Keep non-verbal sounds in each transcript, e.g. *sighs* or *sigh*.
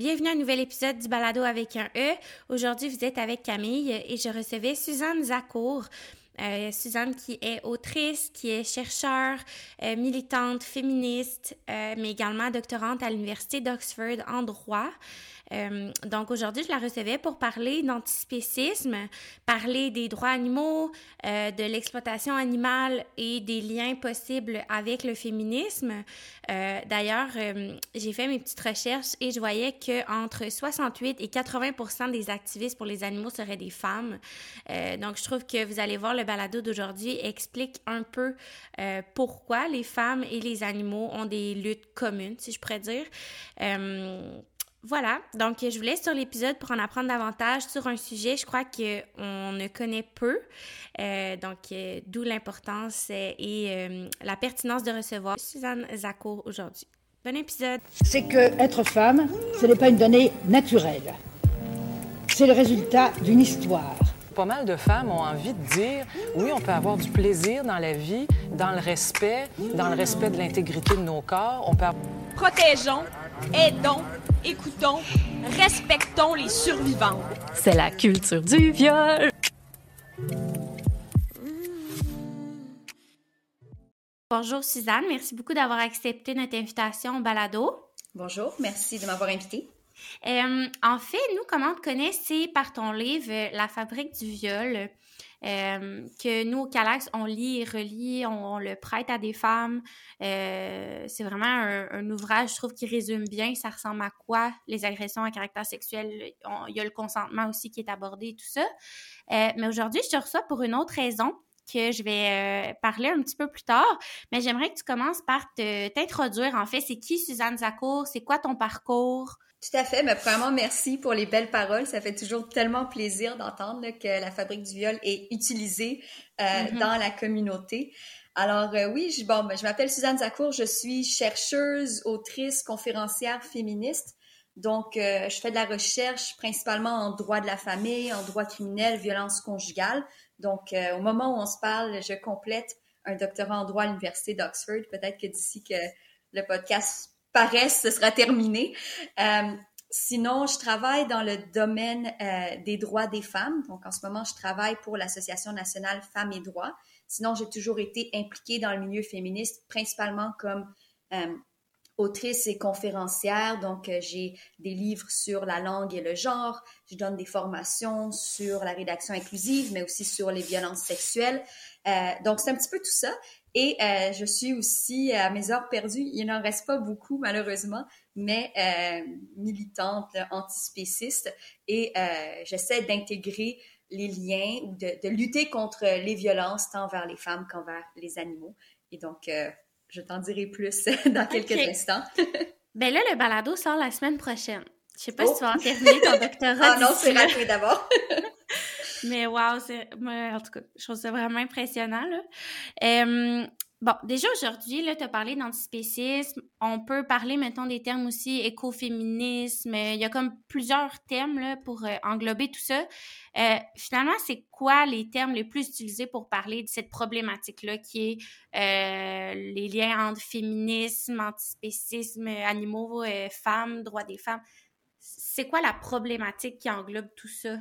Bienvenue à un nouvel épisode du Balado avec un E. Aujourd'hui, vous êtes avec Camille et je recevais Suzanne Zacour. Euh, Suzanne qui est autrice, qui est chercheure, euh, militante, féministe, euh, mais également doctorante à l'Université d'Oxford en droit. Euh, donc aujourd'hui, je la recevais pour parler d'antispécisme, parler des droits animaux, euh, de l'exploitation animale et des liens possibles avec le féminisme. Euh, D'ailleurs, j'ai fait mes petites recherches et je voyais que entre 68 et 80 des activistes pour les animaux seraient des femmes. Donc je trouve que vous allez voir le balado d'aujourd'hui explique un peu pourquoi les femmes et les animaux ont des luttes communes, si je pourrais dire. Voilà, donc je vous laisse sur l'épisode pour en apprendre davantage sur un sujet, je crois qu'on ne connaît peu, euh, donc euh, d'où l'importance euh, et euh, la pertinence de recevoir Suzanne Zacour aujourd'hui. Bon épisode! C'est que être femme, ce n'est pas une donnée naturelle. C'est le résultat d'une histoire. Pas mal de femmes ont envie de dire oui, on peut avoir du plaisir dans la vie, dans le respect, dans le respect de l'intégrité de nos corps. On peut Protégeons, aidons, écoutons, respectons les survivantes. C'est la culture du viol. Bonjour Suzanne, merci beaucoup d'avoir accepté notre invitation au balado. Bonjour, merci de m'avoir invitée. Euh, en fait, nous, comment on te connaît, c'est par ton livre La fabrique du viol, euh, que nous, au Calax, on lit et relit, on, le prête à des femmes. Euh, c'est vraiment un, ouvrage, je trouve, qui résume bien ça ressemble à quoi les agressions à caractère sexuel. Il y a le consentement aussi qui est abordé et tout ça. Euh, mais aujourd'hui, je te reçois pour une autre raison que je vais parler un petit peu plus tard. Mais j'aimerais que tu commences par t'introduire. En fait, c'est qui Suzanne Zacour? C'est quoi ton parcours? Tout à fait, mais premièrement, merci pour les belles paroles. Ça fait toujours tellement plaisir d'entendre là, que la fabrique du viol est utilisée euh, Mhm. dans la communauté. Alors euh, oui, je, bon, ben, je m'appelle Suzanne Zacour, je suis chercheuse, autrice, conférencière féministe. Donc, euh, je fais de la recherche principalement en droit de la famille, en droit criminel, violence conjugale. Donc, euh, au moment où on se parle, je complète un doctorat en droit à l'Université d'Oxford. Peut-être que d'ici que le podcast paraisse, ce sera terminé. Euh, sinon, je travaille dans le domaine euh, des droits des femmes. Donc, en ce moment, je travaille pour l'Association nationale Femmes et Droits. Sinon, j'ai toujours été impliquée dans le milieu féministe, principalement comme euh, autrice et conférencière. Donc, j'ai des livres sur la langue et le genre. Je donne des formations sur la rédaction inclusive, mais aussi sur les violences sexuelles. Donc, c'est un petit peu tout ça. Et euh, je suis aussi, à mes heures perdues, il n'en reste pas beaucoup malheureusement, mais euh, militante antispéciste. Et euh, j'essaie d'intégrer les liens ou de, de lutter contre les violences tant envers les femmes qu'envers les animaux. Et donc, euh, je t'en dirai plus *laughs* dans quelques instants. *laughs* Ben là, le balado sort la semaine prochaine. Je sais pas Oh. si tu vas en terminer ton doctorat. *laughs* Ah non, c'est raté d'abord. Mais wow, c'est. En tout cas, je trouve ça vraiment impressionnant, là. Euh, bon, déjà aujourd'hui, tu as parlé d'antispécisme. On peut parler, mettons, des termes aussi écoféminisme. Il y a comme plusieurs thèmes, là, pour euh, englober tout ça. Euh, finalement, c'est quoi les termes les plus utilisés pour parler de cette problématique-là qui est euh, les liens entre féminisme, antispécisme, animaux, euh, femmes, droits des femmes? C'est quoi la problématique qui englobe tout ça?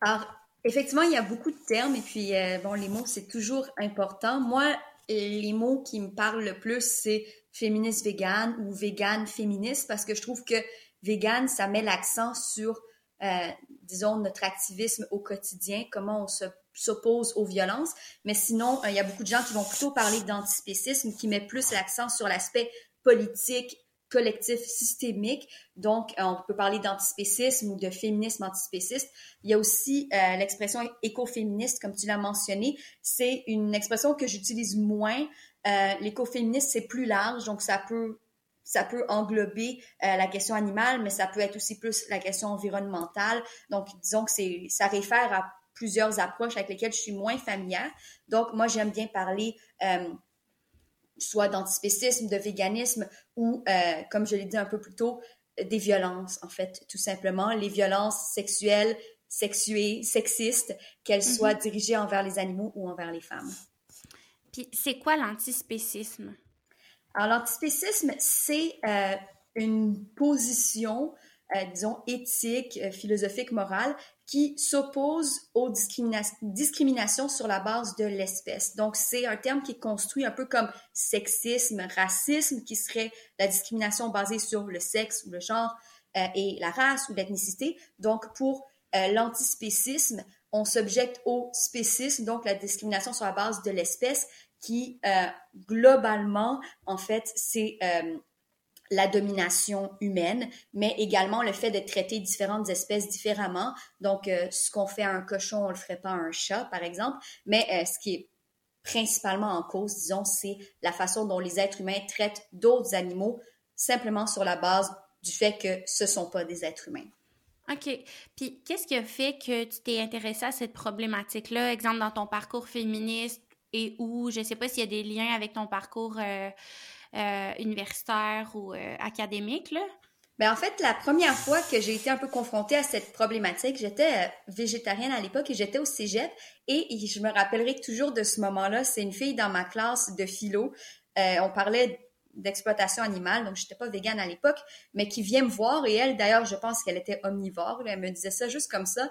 Alors, effectivement, il y a beaucoup de termes et puis, euh, bon, les mots, c'est toujours important. Moi, les mots qui me parlent le plus, c'est féministe vegan ou vegan féministe parce que je trouve que vegan, ça met l'accent sur, euh, disons, notre activisme au quotidien, comment on se s'oppose aux violences. Mais sinon, euh, il y a beaucoup de gens qui vont plutôt parler d'antispécisme, qui met plus l'accent sur l'aspect politique, collectif, systémique. Donc, euh, on peut parler d'antispécisme ou de féminisme antispéciste. Il y a aussi euh, l'expression écoféministe, comme tu l'as mentionné. C'est une expression que j'utilise moins. Euh, L'écoféministe, c'est plus large, donc ça peut ça peut englober euh, la question animale, mais ça peut être aussi plus la question environnementale. Donc, disons que c'est ça réfère à plusieurs approches avec lesquelles je suis moins familière. Donc, moi, j'aime bien parler euh, soit d'antispécisme, de véganisme ou, euh, comme je l'ai dit un peu plus tôt, des violences, en fait, tout simplement. Les violences sexuelles, sexuées, sexistes, qu'elles soient dirigées envers les animaux ou envers les femmes. Puis c'est quoi l'antispécisme? Alors, l'antispécisme, c'est euh, une position, euh, disons, éthique, philosophique, morale, qui s'oppose aux discriminations sur la base de l'espèce. Donc, c'est un terme qui est construit un peu comme sexisme, racisme, qui serait la discrimination basée sur le sexe ou le genre euh, et la race ou l'ethnicité. Donc, pour euh, l'antispécisme, on s'objecte au spécisme, donc la discrimination sur la base de l'espèce, qui euh, globalement, en fait, c'est euh, la domination humaine, mais également le fait de traiter différentes espèces différemment. Donc, euh, ce qu'on fait à un cochon, on le ferait pas à un chat, par exemple. Mais euh, ce qui est principalement en cause, disons, c'est la façon dont les êtres humains traitent d'autres animaux, simplement sur la base du fait que ce sont pas des êtres humains. OK. Puis, qu'est-ce qui a fait que tu t'es intéressée à cette problématique-là? Exemple, dans ton parcours féministe et où, je sais pas s'il y a des liens avec ton parcours euh, euh, universitaire ou euh, académique, là? Ben en fait, la première fois que j'ai été un peu confrontée à cette problématique, j'étais euh, végétarienne à l'époque et j'étais au cégep. Et, je me rappellerai toujours de ce moment-là. C'est une fille dans ma classe de philo. On parlait d'exploitation animale, donc j'étais pas végane à l'époque, mais qui vient me voir et elle, d'ailleurs, je pense qu'elle était omnivore. elle me disait ça juste comme ça.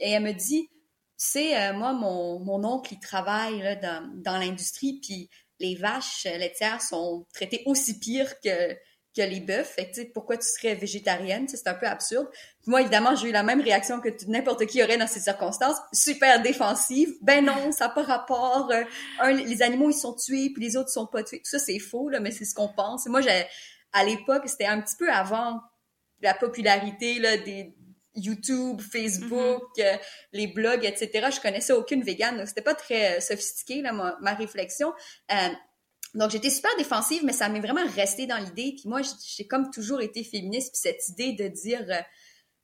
Et elle me dit, tu sais, moi, mon, mon oncle, il travaille dans, dans l'industrie, puis les vaches laitières sont traitées aussi pire que, que les bœufs. Fait que, pourquoi tu serais végétarienne? C'est un peu absurde. Moi, évidemment, j'ai eu la même réaction que n'importe qui aurait dans ces circonstances. Super défensive. Ben non, ça n'a pas rapport. Euh, un, les animaux, ils sont tués, puis les autres sont pas tués. Tout ça, c'est faux, là, mais c'est ce qu'on pense. Et moi, à l'époque, c'était un petit peu avant la popularité là, des YouTube, Facebook, euh, les blogs, etc. Je connaissais aucune végane, donc c'était pas très euh, sophistiqué là, ma, ma réflexion. Euh, donc j'étais super défensive, mais ça m'est vraiment resté dans l'idée. Puis moi, j'ai comme toujours été féministe, puis cette idée de dire,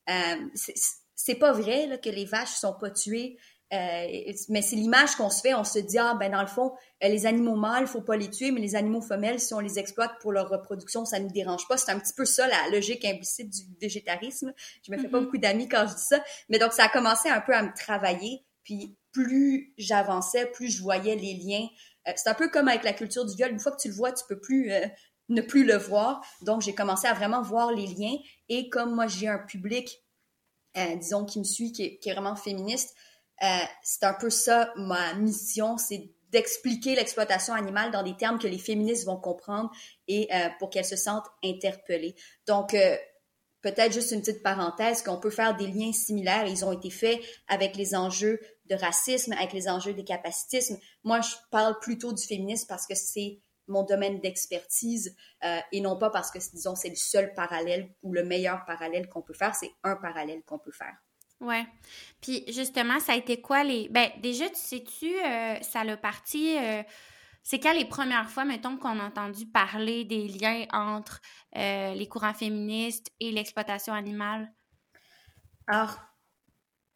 euh, c'est- c'est pas vrai là, que les vaches sont pas tuées. Euh, mais c'est l'image qu'on se fait, on se dit ah ben dans le fond euh, les animaux mâles faut pas les tuer mais les animaux femelles si on les exploite pour leur reproduction ça nous dérange pas. C'est un petit peu ça la logique implicite du végétarisme. Je me fais pas beaucoup d'amis quand je dis ça mais donc ça a commencé un peu à me travailler puis plus j'avançais plus je voyais les liens. Euh, c'est un peu comme avec la culture du viol. Une fois que tu le vois tu peux plus euh, ne plus le voir. Donc j'ai commencé à vraiment voir les liens. Et comme moi j'ai un public euh, disons qui me suit qui est, qui est vraiment féministe euh, c'est un peu ça ma mission, c'est d'expliquer l'exploitation animale dans des termes que les féministes vont comprendre et euh, pour qu'elles se sentent interpellées. Donc, euh, peut-être juste une petite parenthèse qu'on peut faire des liens similaires. Ils ont été faits avec les enjeux de racisme, avec les enjeux des capacitismes. Moi, je parle plutôt du féminisme parce que c'est mon domaine d'expertise euh, et non pas parce que, disons, c'est le seul parallèle ou le meilleur parallèle qu'on peut faire. C'est un parallèle qu'on peut faire. Ouais. Puis justement, ça a été quoi les. Ben, déjà, tu sais-tu, euh, ça l'a parti. euh, C'est quand les premières fois, mettons, qu'on a entendu parler des liens entre euh, les courants féministes et l'exploitation animale? Alors,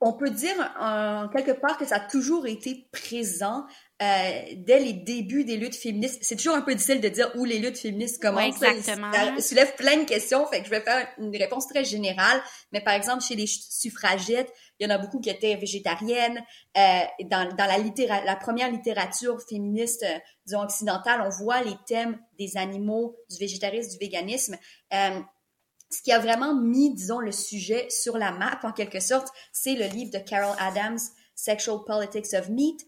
on peut dire en quelque part que ça a toujours été présent euh, dès les débuts des luttes féministes. C'est toujours un peu difficile de dire où les luttes féministes commencent. Ouais, exactement. Ça, soulève plein de questions, fait que je vais faire une réponse très générale. Mais par exemple, chez les suffragettes, il y en a beaucoup qui étaient végétariennes. Euh, dans, dans la, littéra la première littérature féministe, euh, disons occidentale, on voit les thèmes des animaux, du végétarisme, du véganisme. Euh, ce qui a vraiment mis, disons, le sujet sur la map, en quelque sorte, c'est le livre de Carol Adams, Sexual Politics of Meat,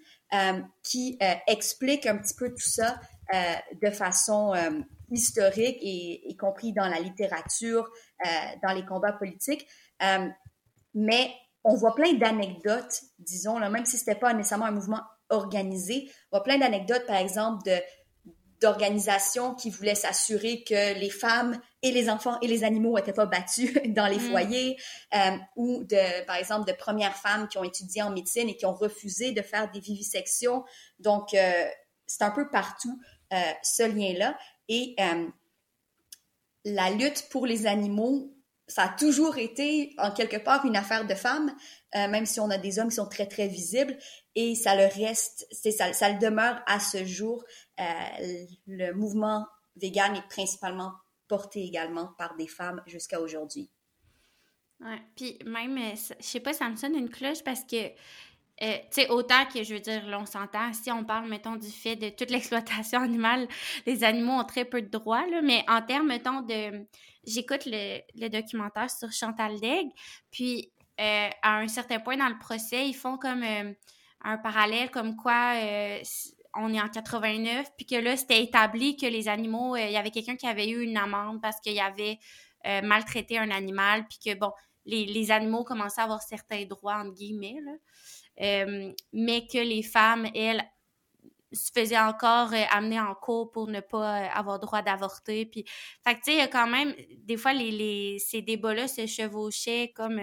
qui euh, explique un petit peu tout ça euh, de façon euh, historique et y compris dans la littérature, euh, dans les combats politiques. Euh, mais on voit plein d'anecdotes, disons, là, même si c'était pas nécessairement un mouvement organisé, on voit plein d'anecdotes, par exemple, de d'organisations qui voulaient s'assurer que les femmes et les enfants et les animaux n'étaient pas battus *laughs* dans les Mm. foyers, euh, ou de, par exemple, de premières femmes qui ont étudié en médecine et qui ont refusé de faire des vivisections. Donc, euh, c'est un peu partout euh, ce lien-là. Et euh, la lutte pour les animaux, ça a toujours été, en quelque part, une affaire de femmes, euh, même si on a des hommes qui sont très, très visibles. Et ça le reste, c'est ça, ça le demeure à ce jour. Euh, le mouvement vegan est principalement porté également par des femmes jusqu'à aujourd'hui. Ouais. Puis même, euh, je sais pas, ça me sonne une cloche parce que tu sais, autant que, je veux dire, là, on s'entend, si on parle, mettons, du fait de toute *laughs* l'exploitation animale, les animaux ont très peu de droits, là, mais en termes, mettons, de... J'écoute le, documentaire sur Chantal Degg, puis euh, à un certain point dans le procès, ils font comme euh, un parallèle comme quoi on est en 89, puis que là, c'était établi que les animaux, il y avait quelqu'un qui avait eu une amende parce qu'il avait maltraité un animal, puis que, bon, les, animaux commençaient à avoir certains droits, entre guillemets. Euh, mais que les femmes, elles, se faisaient encore euh, amener en cours pour ne pas euh, avoir droit d'avorter. Puis, fait tu sais, il y a quand même, des fois, les, ces débats-là se chevauchaient comme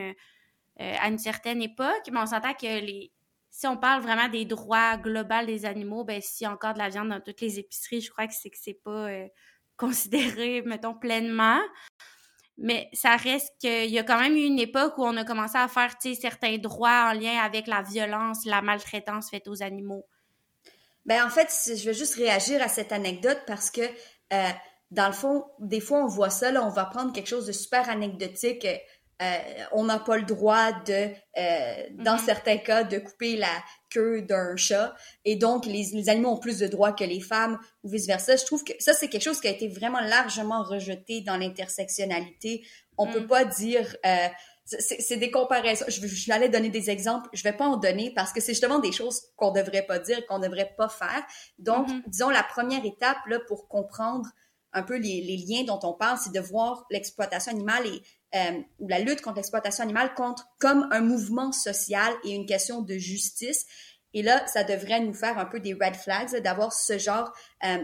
à une certaine époque, mais on s'entend que si on parle vraiment des droits globaux des animaux, ben s'il y a encore de la viande dans toutes les épiceries, je crois que c'est que c'est pas *laughs* considéré, mettons, pleinement. Mais ça reste qu'il y a quand même eu une époque où on a commencé à faire certains droits en lien avec la violence, la maltraitance faite aux animaux. Ben en fait, je vais juste réagir à cette anecdote parce que euh, dans le fond, des fois on voit ça, là, on va prendre quelque chose de super anecdotique. Euh, on n'a pas le droit de, euh, dans mm-hmm. certains cas, de couper la queue d'un chat. Et donc, les, les, animaux ont plus de droits que les femmes ou vice-versa. Je trouve que ça, c'est quelque chose qui a été vraiment largement rejeté dans l'intersectionnalité. On peut mm. pas dire... Euh, c'est des comparaisons. Je, je allais donner des exemples. Je vais pas en donner parce que c'est justement des choses qu'on devrait pas dire, qu'on devrait pas faire. Donc, mm-hmm. disons, la première étape là, pour comprendre un peu les, les liens dont on parle, c'est de voir l'exploitation animale et euh, ou la lutte contre l'exploitation animale contre comme un mouvement social et une question de justice. Et là, ça devrait nous faire un peu des red flags d'avoir ce genre euh,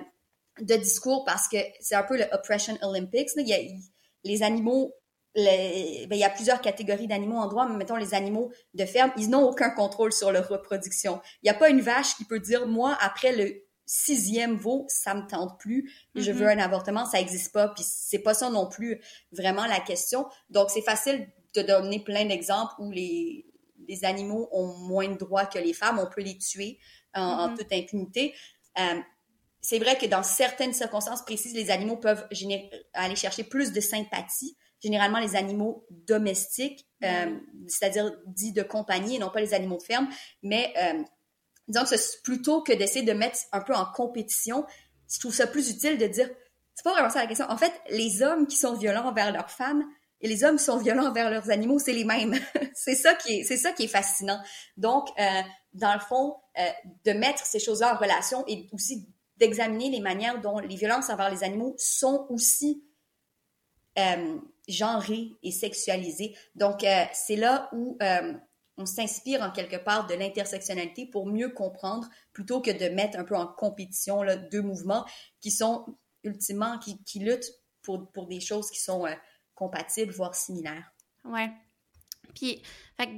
de discours parce que c'est un peu le Oppression Olympics. Il y a, les animaux, les, ben, il y a plusieurs catégories d'animaux en droit, mais mettons les animaux de ferme, ils n'ont aucun contrôle sur leur reproduction. Il n'y a pas une vache qui peut dire, moi, après le sixième veau, ça me tente plus, je veux mm-hmm. un avortement, ça existe pas, puis c'est pas ça non plus vraiment la question. Donc c'est facile de donner plein d'exemples où les, les animaux ont moins de droits que les femmes, on peut les tuer en, mm-hmm. toute impunité. Euh, c'est vrai que dans certaines circonstances précises, les animaux peuvent aller chercher plus de sympathie. Généralement, les animaux domestiques, euh, c'est-à-dire dits de compagnie et non pas les animaux de ferme, mais euh, disons que plutôt que d'essayer de mettre un peu en compétition, je trouve ça plus utile de dire, c'est pas vraiment ça la question. En fait, les hommes qui sont violents envers leurs femmes et les hommes qui sont violents envers leurs animaux, c'est les mêmes. *laughs* c'est ça qui est, c'est ça qui est fascinant. Donc, euh, dans le fond, euh, de mettre ces choses-là en relation et aussi d'examiner les manières dont les violences envers les animaux sont aussi genrées et sexualisées. Donc, euh, c'est là où euh, on s'inspire en quelque part de l'intersectionnalité pour mieux comprendre plutôt que de mettre un peu en compétition là, deux mouvements qui sont ultimement, qui, qui luttent pour, pour, des choses qui sont euh, compatibles, voire similaires. Ouais. Puis,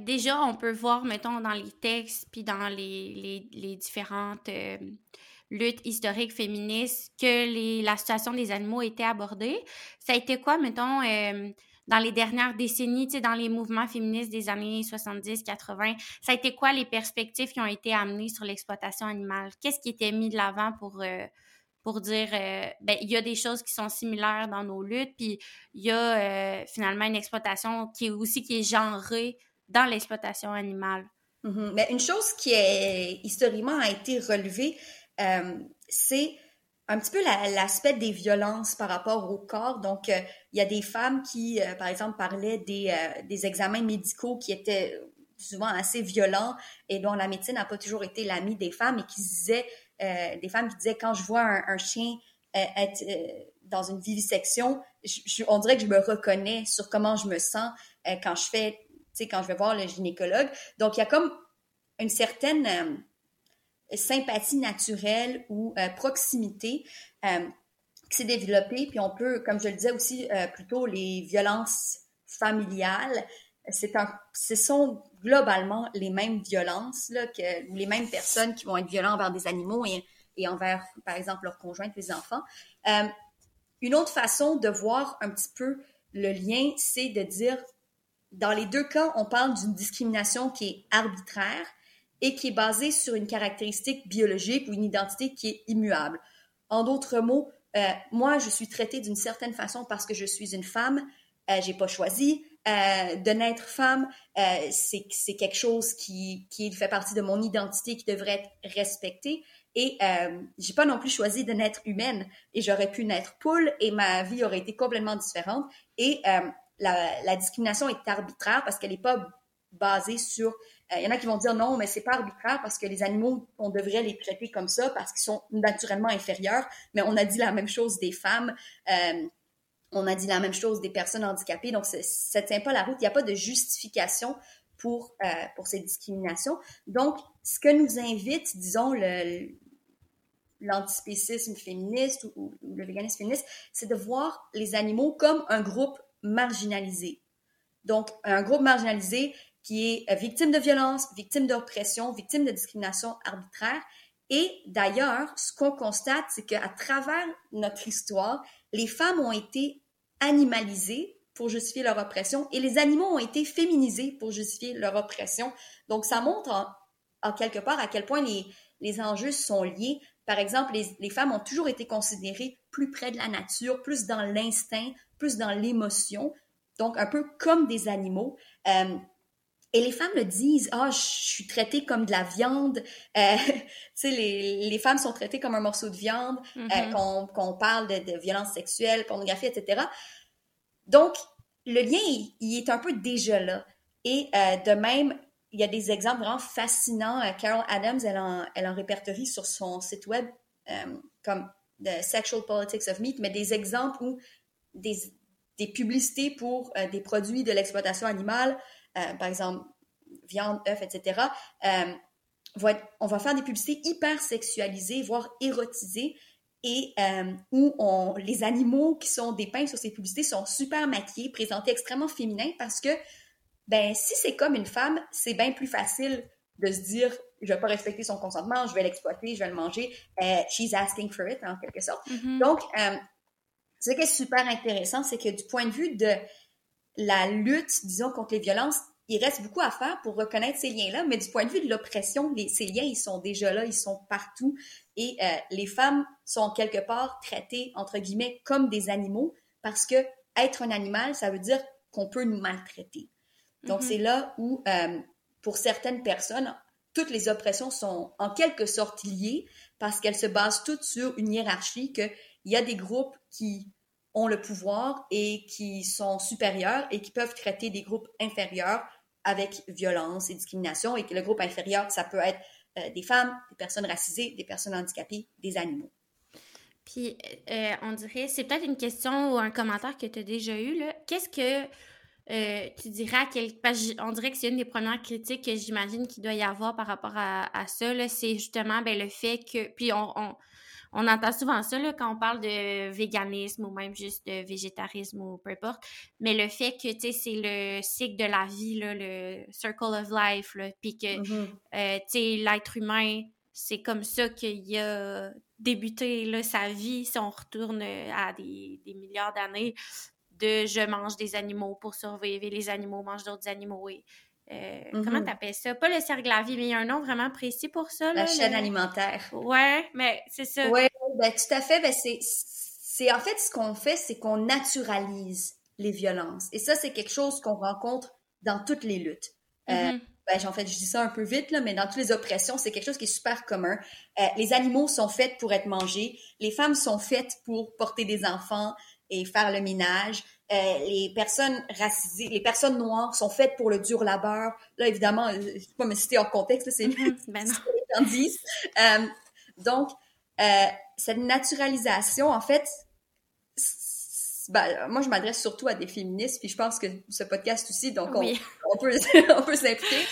déjà, on peut voir, mettons, dans les textes, puis dans les, les, les différentes luttes historiques féministes, que la situation des animaux était abordée. Ça a été quoi, mettons, euh, dans les dernières décennies, dans les mouvements féministes des années 70, 80, ça a été quoi les perspectives qui ont été amenées sur l'exploitation animale? Qu'est-ce qui était mis de l'avant pour, euh, pour dire, euh, ben, il y a des choses qui sont similaires dans nos luttes, puis il y a finalement une exploitation qui est aussi qui est genrée dans l'exploitation animale? Mm-hmm. Mais une chose qui est historiquement a été relevée, c'est un petit peu l'aspect des violences par rapport au corps. Donc, euh, il y a des femmes qui, euh, par exemple, parlaient des, euh, des, examens médicaux qui étaient souvent assez violents et dont la médecine n'a pas toujours été l'amie des femmes et qui disaient, des femmes qui disaient, quand je vois un, chien être dans une vivisection, on dirait que je me reconnais sur comment je me sens quand je fais, tu sais, quand je vais voir le gynécologue. Donc, il y a comme une certaine sympathie naturelle ou euh, proximité euh, qui s'est développée. Puis on peut, comme je le disais aussi euh, plutôt, les violences familiales, c'est un, ce sont globalement les mêmes violences, là, que, ou les mêmes personnes qui vont être violentes envers des animaux et, et envers, par exemple, leurs conjointes, les enfants. une autre façon de voir un petit peu le lien, c'est de dire, dans les deux cas, on parle d'une discrimination qui est arbitraire, et qui est basé sur une caractéristique biologique ou une identité qui est immuable. En d'autres mots, euh, moi, je suis traitée d'une certaine façon parce que je suis une femme. Euh, j'ai pas choisi. euh, de naître femme, euh, c'est quelque chose qui, qui fait partie de mon identité, qui devrait être respecté. Et j'ai pas non plus choisi de naître humaine. Et j'aurais pu naître poule et ma vie aurait été complètement différente. Et la, la, discrimination est arbitraire parce qu'elle n'est pas basée sur... Il y en a qui vont dire non, mais c'est pas arbitraire parce que les animaux, on devrait les traiter comme ça parce qu'ils sont naturellement inférieurs. Mais on a dit la même chose des femmes. Euh, on a dit la même chose des personnes handicapées. Donc, ça ne tient pas la route. Il n'y a pas de justification pour, euh, pour ces discriminations. Donc, ce que nous invite, disons, l'antispécisme féministe ou, le véganisme féministe, c'est de voir les animaux comme un groupe marginalisé. Donc, un groupe marginalisé qui est euh, victime de violence, victime d'oppression, victime de discrimination arbitraire. Et d'ailleurs, ce qu'on constate, c'est qu'à travers notre histoire, les femmes ont été animalisés pour justifier leur oppression et les animaux ont été féminisés pour justifier leur oppression. Donc, ça montre en, quelque part à quel point les, les enjeux sont liés. Par exemple, les, les, femmes ont toujours été considérées plus près de la nature, plus dans l'instinct, plus dans l'émotion, donc un peu comme des animaux. Euh, et les femmes le disent, ah, je suis traitée comme de la viande. Euh, *laughs* tu sais, les, les, femmes sont traitées comme un morceau de viande, euh, mm-hmm. qu'on parle de, de violence sexuelle, pornographie, etc. Donc, le lien, il, est un peu déjà là. Et euh, de même, il y a des exemples vraiment fascinants. Euh, Carol Adams, elle en, elle en répertorie sur son site web euh, comme The Sexual Politics of Meat, mais des exemples où des, des publicités pour des produits de l'exploitation animale, par exemple viande, œufs, etc., on va faire des publicités hyper sexualisées, voire érotisées, et euh, où on, les animaux qui sont dépeints sur ces publicités sont super maquillés, présentés extrêmement féminins parce que, ben, si c'est comme une femme, c'est bien plus facile de se dire, je vais pas respecter son consentement, je vais l'exploiter, je vais le manger. Euh, she's asking for it, en quelque sorte. Mm-hmm. Donc, euh, ce qui est super intéressant, c'est que du point de vue de la lutte, disons, contre les violences, il reste beaucoup à faire pour reconnaître ces liens-là, mais du point de vue de l'oppression, ces liens, ils sont déjà là, ils sont partout. Et euh, les femmes sont quelque part traitées, entre guillemets, comme des animaux, parce que être un animal, ça veut dire qu'on peut nous maltraiter. Donc, mm-hmm. c'est là où, euh, pour certaines personnes, toutes les oppressions sont en quelque sorte liées, parce qu'elles se basent toutes sur une hiérarchie, qu'il y a des groupes qui ont le pouvoir et qui sont supérieurs et qui peuvent traiter des groupes inférieurs avec violence et discrimination et que le groupe inférieur, ça peut être euh, des femmes, des personnes racisées, des personnes handicapées, des animaux. Puis, euh, on dirait, c'est peut-être une question ou un commentaire que tu as déjà eu. Qu'est-ce que euh, tu dirais à quel... on dirait que c'est une des premières critiques que j'imagine qu'il doit y avoir par rapport à, ça, c'est justement ben, le fait que... Puis, on entend souvent ça là, quand on parle de véganisme ou même juste de végétarisme ou peu importe. Mais le fait que, c'est le cycle de la vie, là, le circle of life, puis que, mm-hmm. euh, l'être humain, c'est comme ça qu'il a débuté là, sa vie, si on retourne à des, des milliards d'années, de je mange des animaux pour survivre et les animaux mangent d'autres animaux. Et, euh, comment mm-hmm. t'appelles ça? Pas le cercle la vie, mais il y a un nom vraiment précis pour ça. la chaîne alimentaire. Ouais, mais c'est ça. Oui, ben, tout à fait. Ben, c'est, en fait ce qu'on fait, c'est qu'on naturalise les violences. Et ça, c'est quelque chose qu'on rencontre dans toutes les luttes. Euh, mm-hmm. ben, en fait, je dis ça un peu vite, là, mais dans toutes les oppressions, c'est quelque chose qui est super commun. Euh, les animaux sont faits pour être mangés. Les femmes sont faites pour porter des enfants et faire le ménage. Euh, les personnes racisées, les personnes noires sont faites pour le dur labeur. Là, évidemment, euh, je ne vais pas me citer en contexte, c'est mm *laughs* ben euh, donc, euh, cette naturalisation, en fait, ben, moi, je m'adresse surtout à des féministes, puis je pense que ce podcast aussi, donc on, on, peut, *laughs* on peut s'impliquer.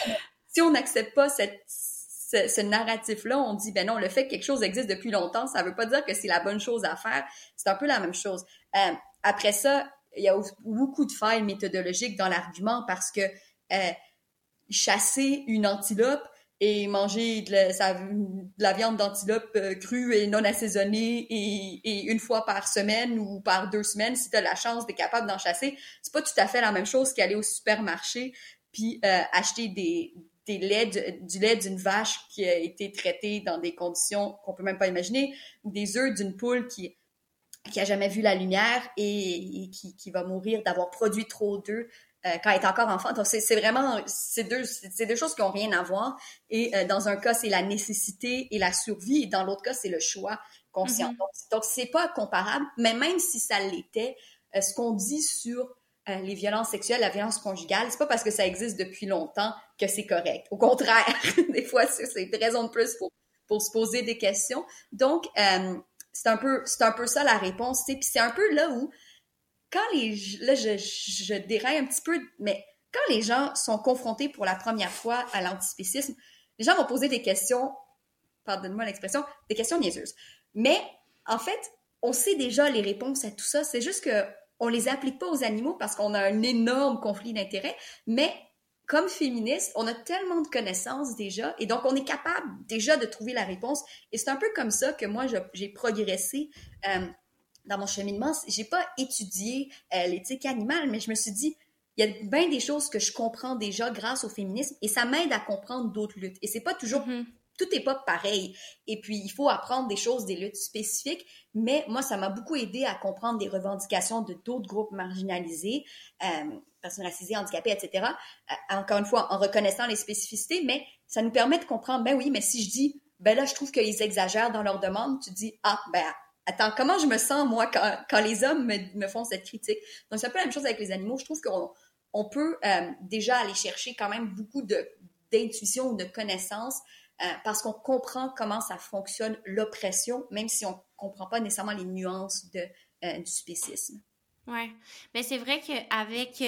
Si on n'accepte pas cette, ce, ce narratif-là, on dit, ben non, le fait que quelque chose existe depuis longtemps, ça veut pas dire que c'est la bonne chose à faire. C'est un peu la même chose. Après ça, il y a beaucoup de failles méthodologiques dans l'argument parce que euh, chasser une antilope et manger de la, viande d'antilope euh, crue et non assaisonnée et, une fois par semaine ou par deux semaines, si tu as la chance d'être capable d'en chasser, c'est pas tout à fait la même chose qu'aller au supermarché puis euh, acheter des, des laits, du lait d'une vache qui a été traité dans des conditions qu'on peut même pas imaginer, ou des œufs d'une poule qui qui a jamais vu la lumière et, qui, qui, va mourir d'avoir produit trop d'œufs euh, quand elle est encore enfant. Donc, c'est vraiment, c'est deux, c'est deux choses qui ont rien à voir. Et euh, dans un cas, c'est la nécessité et la survie, et dans l'autre cas, c'est le choix conscient. Mm-hmm. Donc, c'est pas comparable, mais même si ça l'était, euh, ce qu'on dit sur les violences sexuelles, la violence conjugale, c'est pas parce que ça existe depuis longtemps que c'est correct. Au contraire, *laughs* des fois, c'est une raison de plus pour, pour se poser des questions. Donc, c'est un peu, c'est un peu ça la réponse, Puis c'est un peu là où quand les là je, je déraille un petit peu, mais quand les gens sont confrontés pour la première fois à l'antispécisme, les gens vont poser des questions, pardonne-moi l'expression, des questions niaiseuses. Mais en fait, on sait déjà les réponses à tout ça. C'est juste que on les applique pas aux animaux parce qu'on a un énorme conflit d'intérêts. Mais comme féministe, on a tellement de connaissances déjà et donc on est capable déjà de trouver la réponse. Et c'est un peu comme ça que moi j'ai progressé. Euh, dans mon cheminement, j'ai pas étudié euh, l'éthique animale, mais je me suis dit, il y a bien des choses que je comprends déjà grâce au féminisme et ça m'aide à comprendre d'autres luttes. Et c'est pas toujours, mm-hmm. Tout n'est pas pareil. Et puis, il faut apprendre des choses, des luttes spécifiques, mais moi, ça m'a beaucoup aidé à comprendre des revendications de d'autres groupes marginalisés, euh, personnes racisées, handicapées, etc. Euh, encore une fois, en reconnaissant les spécificités, mais ça nous permet de comprendre, ben oui, mais si je dis, ben là, je trouve qu'ils exagèrent dans leurs demandes, tu dis, ah, ben attends, comment je me sens, moi, quand, les hommes me, font cette critique? Donc, c'est un peu la même chose avec les animaux. Je trouve qu'on on peut euh, déjà aller chercher quand même beaucoup d'intuition ou de connaissances euh, parce qu'on comprend comment ça fonctionne l'oppression, même si on ne comprend pas nécessairement les nuances euh, du spécisme. Oui. Mais c'est vrai qu'avec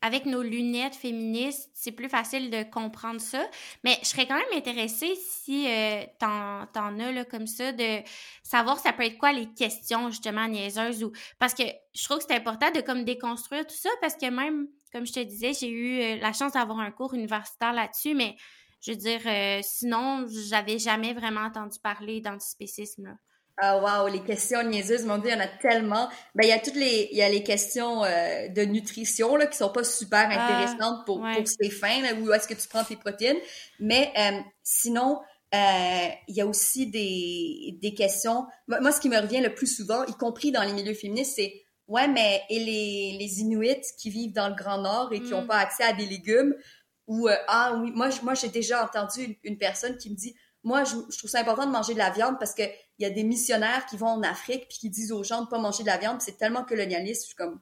avec nos lunettes féministes, c'est plus facile de comprendre ça. Mais je serais quand même intéressée si euh, t'en, as là, comme ça, de savoir ça peut être quoi les questions justement niaiseuses ou parce que je trouve que c'est important de comme déconstruire tout ça parce que même, comme je te disais, j'ai eu euh, la chance d'avoir un cours universitaire là-dessus, mais je veux dire, euh, sinon, j'avais jamais vraiment entendu parler d'antispécisme. Ah wow, les questions niaiseuses, mon dieu, il y en a tellement. Ben il y a toutes les il y a les questions euh, de nutrition là qui sont pas super ah, intéressantes pour pour ces fins là où est-ce que tu prends tes protéines, mais euh, sinon euh, il y a aussi des des questions. Moi ce qui me revient le plus souvent, y compris dans les milieux féministes, c'est ouais mais et les les Inuits qui vivent dans le Grand Nord et qui n'ont mm. pas accès à des légumes ou ah oui, moi moi j'ai déjà entendu une personne qui me dit moi, je, trouve ça important de manger de la viande parce qu'il y a des missionnaires qui vont en Afrique puis qui disent aux gens de pas manger de la viande. C'est tellement colonialiste. Je suis comme,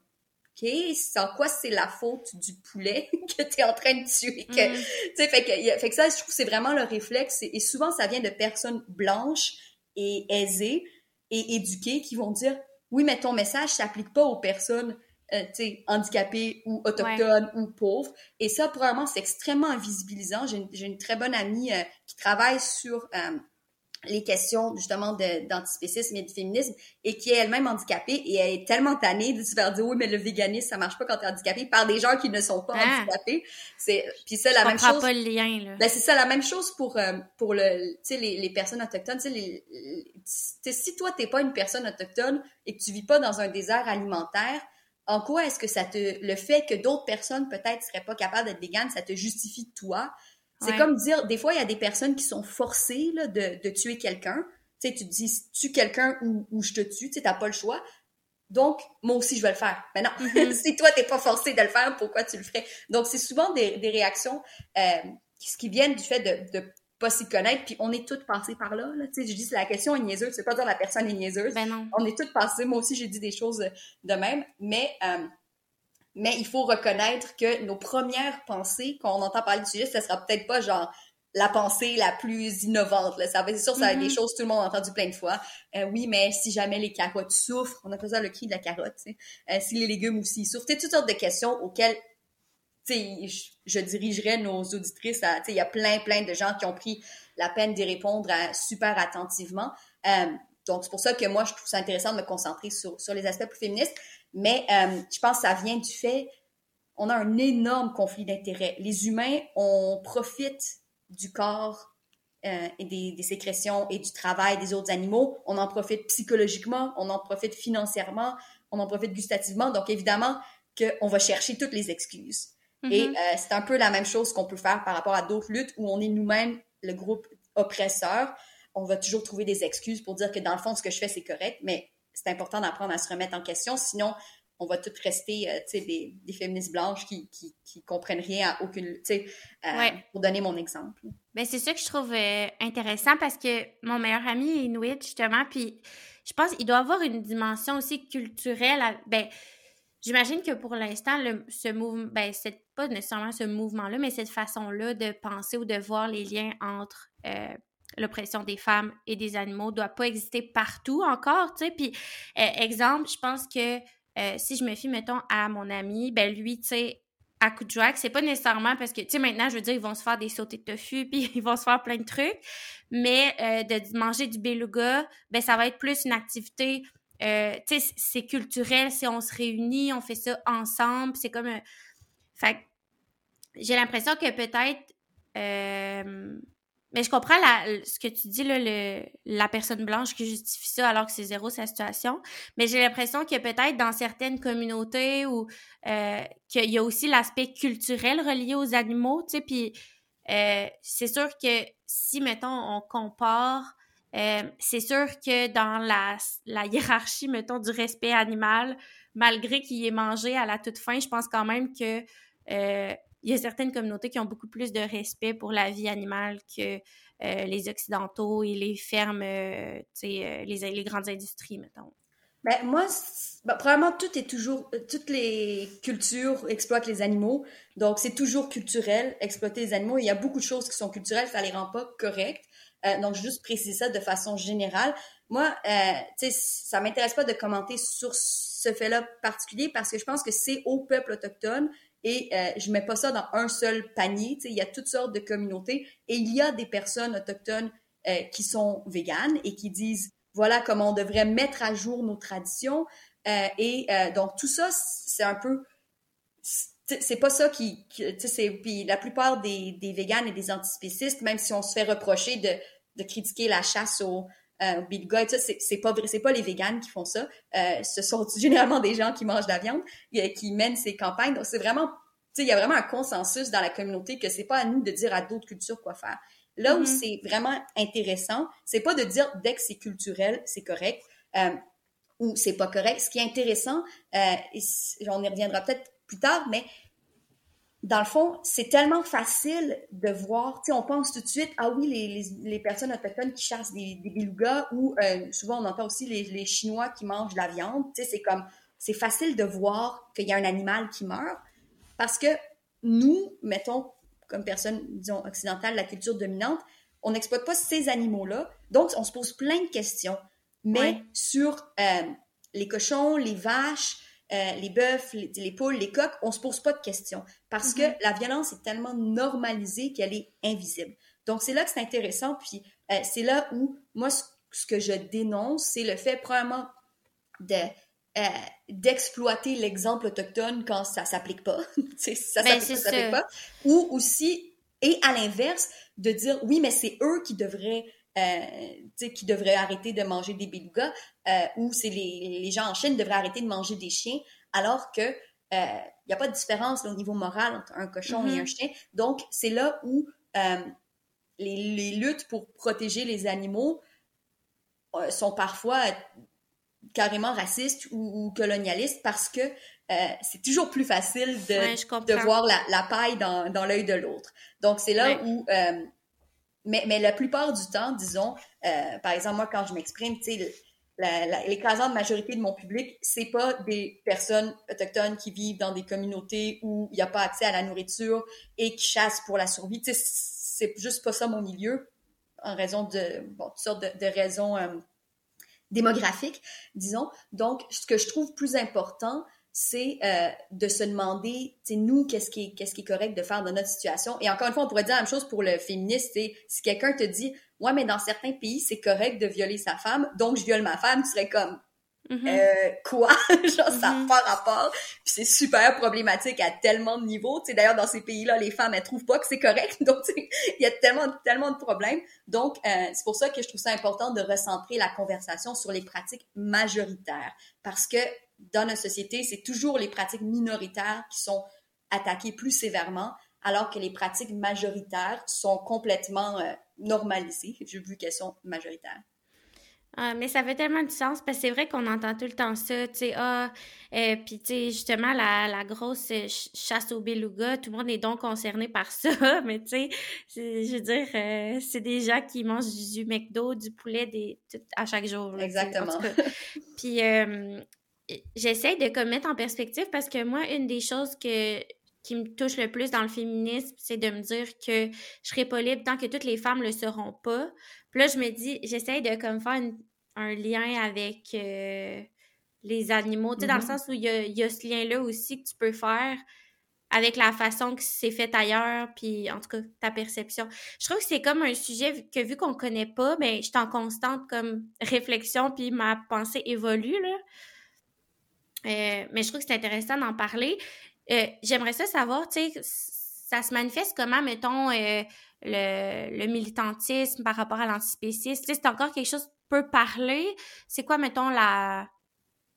OK, en quoi c'est la faute du poulet *laughs* que tu es en train de tuer? Que, mm. fait, que, fait que ça, je trouve que c'est vraiment le réflexe. Et, souvent, ça vient de personnes blanches et aisées et éduquées qui vont dire, oui, mais ton message s'applique pas aux personnes euh, handicapés ou autochtones ou pauvres. Et ça, probablement, c'est extrêmement invisibilisant. J'ai une, une, très bonne amie euh, qui travaille sur euh, les questions justement d'antispécisme et de féminisme et qui est elle-même handicapée et elle est tellement tannée de se faire dire oui mais le véganisme ça marche pas quand t'es handicapé par des gens qui ne sont pas ah. handicapés c'est puis ça la même chose pas le lien là ben, c'est ça la même chose pour pour le tu sais les, les, personnes autochtones tu sais si toi t'es pas une personne autochtone et que tu vis pas dans un désert alimentaire en quoi est-ce que ça te le fait que d'autres personnes peut-être seraient pas capables d'être véganes, ça te justifie toi? C'est comme dire des fois il y a des personnes qui sont forcées là, de, de tuer quelqu'un. Tu sais, tu te dis tue quelqu'un ou, ou je te tue, tu sais, t'as pas le choix. Donc, moi aussi, je vais le faire. Mais non, mm-hmm. *laughs* si toi, t'es pas forcé de le faire, pourquoi tu le ferais? Donc, c'est souvent des, des réactions euh, qui, viennent du fait de, de pas s'y connaître, puis on est toutes passées par là. là. Tu sais, je dis, la question est niaiseuse, c'est pas dire la personne est niaiseuse. Ben non. On est toutes passées, moi aussi j'ai dit des choses de même, mais, euh, mais il faut reconnaître que nos premières pensées, quand on entend parler du sujet, ça sera peut-être pas genre la pensée la plus innovante. Là. Ça, c'est sûr, ça des mm-hmm. choses que tout le monde a entendu plein de fois. Euh, oui, mais si jamais les carottes souffrent, on appelle ça le cri de la carotte. Euh, si les légumes aussi souffrent, toutes sortes de questions auxquelles je, je dirigerais nos auditrices il y a plein, plein de gens qui ont pris la peine d'y répondre euh, super attentivement. Euh, donc, c'est pour ça que moi, je trouve ça intéressant de me concentrer sur, sur les aspects plus féministes. Mais euh, je pense que ça vient du fait, on a un énorme conflit d'intérêts. Les humains, on profite du corps et des, des, sécrétions et du travail des autres animaux. On en profite psychologiquement, on en profite financièrement, on en profite gustativement. Donc, évidemment, qu'on va chercher toutes les excuses. Et mm-hmm. euh, c'est un peu la même chose qu'on peut faire par rapport à d'autres luttes où on est nous-mêmes le groupe oppresseur. On va toujours trouver des excuses pour dire que dans le fond, ce que je fais, c'est correct, mais c'est important d'apprendre à se remettre en question. Sinon, on va toutes rester, euh, des, des, féministes blanches qui, qui, qui comprennent rien à aucune, euh, pour donner mon exemple. Ben, c'est ça que je trouve euh, intéressant parce que mon meilleur ami est Inuit, justement, puis je pense qu'il doit avoir une dimension aussi culturelle. ben, j'imagine que pour l'instant, ce mouvement, ben, c'est pas nécessairement ce mouvement-là, mais cette façon-là de penser ou de voir les liens entre l'oppression des femmes et des animaux doit pas exister partout encore, tu sais. Puis, exemple, je pense que euh, si je me fie, mettons, à mon ami, ben lui, tu sais, à coup de drag, c'est pas nécessairement parce que, tu sais, maintenant, je veux dire, ils vont se faire des sautés de tofu, *laughs* puis ils vont se faire plein de trucs, mais euh, de manger du beluga, ben ça va être plus une activité, euh, c'est culturel, si on se réunit, on fait ça ensemble, c'est comme... Fait j'ai l'impression que peut-être mais je comprends ce que tu dis, là, le, la personne blanche qui justifie ça alors que c'est zéro sa situation. Mais j'ai l'impression que peut-être dans certaines communautés où euh, qu'il y a aussi l'aspect culturel relié aux animaux, tu sais, puis euh, c'est sûr que si, mettons, on compare, euh, c'est sûr que dans la, hiérarchie, mettons, du respect animal, malgré qu'il est mangé à la toute fin, je pense quand même que il y a certaines communautés qui ont beaucoup plus de respect pour la vie animale que euh, les Occidentaux et les fermes, euh, euh, les, les, grandes industries, mettons. Ben, moi, ben, probablement, tout est toujours, toutes les cultures exploitent les animaux. Donc, c'est toujours culturel, exploiter les animaux. Il y a beaucoup de choses qui sont culturelles, ça les rend pas correctes. Donc, juste préciser ça de façon générale. Moi, tu sais, ça m'intéresse pas de commenter sur ce fait-là particulier parce que je pense que c'est au peuple autochtone et euh, je mets pas ça dans un seul panier. Il y a toutes sortes de communautés et il y a des personnes autochtones euh, qui sont véganes et qui disent voilà comment on devrait mettre à jour nos traditions. Euh, et euh, donc tout ça, c'est un peu c'est pas ça qui, c'est puis la plupart des, des véganes et des antispécistes, même si on se fait reprocher de, de critiquer la chasse au euh, c'est pas vrai, c'est pas les véganes qui font ça. Euh, ce sont *laughs* généralement des gens qui mangent de la viande, euh, qui mènent ces campagnes. Donc c'est vraiment, tu sais, il y a vraiment un consensus dans la communauté que c'est pas à nous de dire à d'autres cultures quoi faire. Là où mm-hmm. c'est vraiment intéressant, c'est pas de dire dès que c'est culturel, c'est correct. Euh, ou c'est pas correct. Ce qui est intéressant, euh, et on y reviendra peut-être plus tard, mais dans le fond, c'est tellement facile de voir, tu sais, on pense tout de suite, ah oui, les, les, personnes autochtones qui chassent des, des belugas ou euh, souvent on entend aussi les, les, Chinois qui mangent de la viande, tu sais, c'est comme, c'est facile de voir qu'il y a un animal qui meurt parce que nous, mettons, comme personne, disons, occidentale, la culture dominante, on n'exploite pas ces animaux-là, donc on se pose plein de questions, mais sur euh, les cochons, les vaches, euh, les bœufs, les, poules, les coqs, on se pose pas de questions parce que mm-hmm. la violence est tellement normalisée qu'elle est invisible. Donc c'est là que c'est intéressant, puis euh, c'est là où moi ce, que je dénonce, c'est le fait probablement de euh, d'exploiter l'exemple autochtone quand ça s'applique pas, *laughs* ça ben, s'applique pas, ou aussi et à l'inverse de dire oui mais c'est eux qui devraient euh, qui devraient arrêter de manger des belugas, euh, ou c'est les, les, gens en Chine devraient arrêter de manger des chiens, alors que il euh, n'y a pas de différence au niveau moral entre un cochon et mm-hmm. un chien. Donc, c'est là où les, les, luttes pour protéger les animaux sont parfois carrément racistes ou, ou colonialistes parce que c'est toujours plus facile de, de voir la, la paille dans, dans l'œil de l'autre. Donc, c'est là où mais, mais la plupart du temps, disons, euh, par exemple, moi, quand je m'exprime, tu sais, l'écrasante majorité de mon public, c'est pas des personnes autochtones qui vivent dans des communautés où il n'y a pas accès à la nourriture et qui chassent pour la survie. Tu sais, c'est juste pas ça mon milieu, en raison de, bon, toutes sortes de, raisons euh, démographiques, disons. Donc, ce que je trouve plus important, c'est euh, de se demander, tu nous, qu'est-ce qui, est, qu'est-ce qui est correct de faire dans notre situation. Et encore une fois, on pourrait dire la même chose pour le féministe. Si quelqu'un te dit, ouais, mais dans certains pays, c'est correct de violer sa femme, donc je viole ma femme, tu serais comme, mm-hmm. euh, quoi? *laughs* Genre, ça n'a mm-hmm. pas rapport. Puis c'est super problématique à tellement de niveaux. Tu sais, d'ailleurs, dans ces pays-là, les femmes, elles trouvent pas que c'est correct. *laughs* Donc, il y a tellement, tellement de problèmes. Donc, euh, c'est pour ça que je trouve ça important de recentrer la conversation sur les pratiques majoritaires. Parce que dans notre société, c'est toujours les pratiques minoritaires qui sont attaquées plus sévèrement, alors que les pratiques majoritaires sont complètement euh, normalisées, *laughs* vu qu'elles sont majoritaires. Ah, mais ça fait tellement du sens parce que c'est vrai qu'on entend tout le temps ça, tu sais, ah, euh, puis tu sais, justement, la, la grosse euh, chasse au beluga, tout le monde est donc concerné par ça, *laughs* mais tu sais, je veux dire, euh, c'est des gens qui mangent du McDo, du poulet des, à chaque jour. Exactement. *laughs* Puis j'essaie de comme, mettre en perspective parce que moi, une des choses que qui me touche le plus dans le féminisme, c'est de me dire que je serai pas libre tant que toutes les femmes le seront pas. Puis là, je me dis, j'essaie de comme faire un lien avec euh, les animaux, tu sais, dans le mm-hmm. sens où il y a, ce lien-là aussi que tu peux faire avec la façon que c'est fait ailleurs, puis en tout cas, ta perception. Je trouve que c'est comme un sujet que vu qu'on connaît pas, ben, je suis en constante comme réflexion, puis ma pensée évolue, là. Euh, mais je trouve que c'est intéressant d'en parler. Euh, j'aimerais ça savoir, tu sais, ça se manifeste comment, mettons, euh, le, le, militantisme par rapport à l'antispécisme? Tu sais, c'est encore quelque chose qui peut parler. C'est quoi, mettons, la...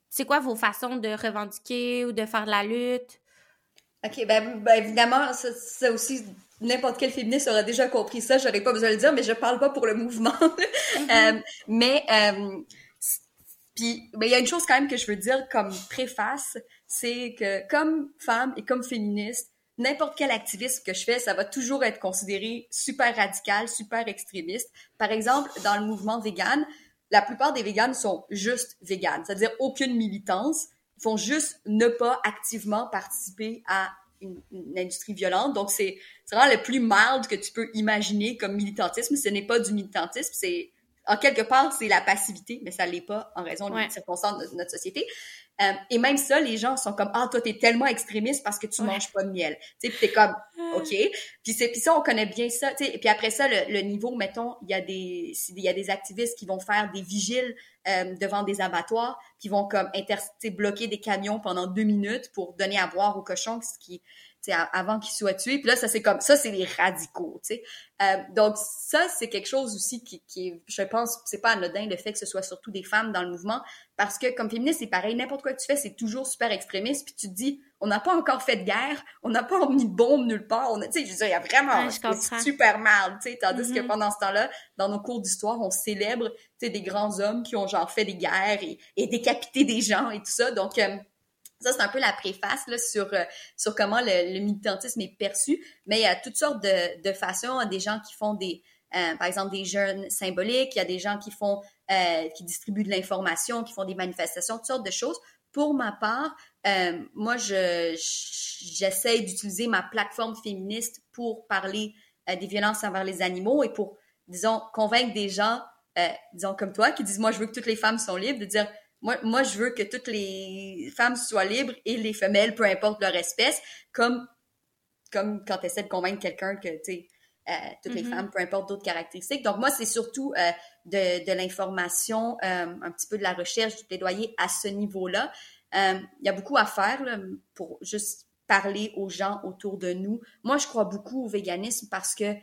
C'est quoi vos façons de revendiquer ou de faire de la lutte? OK, ben, ben évidemment, ça, aussi, n'importe quel féministe aurait déjà compris ça, j'aurais pas besoin de le dire, mais je parle pas pour le mouvement. *laughs* Mm-hmm. mais, puis, ben, il y a une chose quand même que je veux dire comme préface, c'est que comme femme et comme féministe, n'importe quel activisme que je fais, ça va toujours être considéré super radical, super extrémiste. Par exemple, dans le mouvement vegan, la plupart des véganes sont juste véganes, c'est-à-dire aucune militance. Ils font juste ne pas activement participer à une, industrie violente. Donc, c'est vraiment le plus mild que tu peux imaginer comme militantisme. Ce n'est pas du militantisme, c'est en quelque part, c'est la passivité, mais ça l'est pas en raison des circonstances de notre société. Euh, et même ça, les gens sont comme ah toi t'es tellement extrémiste parce que tu manges pas de miel. Tu sais, t'es comme ah. ok. Puis c'est puis ça on connaît bien ça. Tu sais, puis après ça le, niveau mettons il y a des il y a des activistes qui vont faire des vigiles euh, devant des abattoirs, qui vont comme inter bloquer des camions pendant deux minutes pour donner à boire aux cochons, ce qui avant qu'ils soient tués. Puis là, ça, c'est comme ça, c'est les radicaux, tu sais. Euh, donc, ça, c'est quelque chose aussi qui, qui je pense, c'est pas anodin le fait que ce soit surtout des femmes dans le mouvement, parce que comme féministe, c'est pareil, n'importe quoi que tu fais, c'est toujours super extrémiste, puis tu te dis, on n'a pas encore fait de guerre, on n'a pas mis de bombe nulle part, on a, tu sais, je veux dire, il y a vraiment super mal, tu sais, tandis que mm-hmm. pendant ce temps-là, dans nos cours d'histoire, on célèbre, tu sais, des grands hommes qui ont genre fait des guerres et, et décapité des gens et tout ça, donc... Euh, ça, c'est un peu la préface là, sur, euh, sur comment le, militantisme est perçu. Mais il y a toutes sortes de, de façons. Il y a des gens qui font des, euh, par exemple, des jeunes symboliques. Il y a des gens qui font, euh, qui distribuent de l'information, qui font des manifestations, toutes sortes de choses. Pour ma part, moi, je, j'essaie d'utiliser ma plateforme féministe pour parler des violences envers les animaux et pour, disons, convaincre des gens, disons comme toi, qui disent, moi, je veux que toutes les femmes sont libres, de dire, moi, moi, je veux que toutes les femmes soient libres et les femelles, peu importe leur espèce, comme, comme quand tu essaies de convaincre quelqu'un que, tu sais, euh, toutes les mm-hmm. femmes, peu importe d'autres caractéristiques. Donc, moi, c'est surtout euh, de, de l'information, euh, un petit peu de la recherche, du plaidoyer à ce niveau-là. Il y a beaucoup à faire là, pour juste parler aux gens autour de nous. Moi, je crois beaucoup au véganisme parce que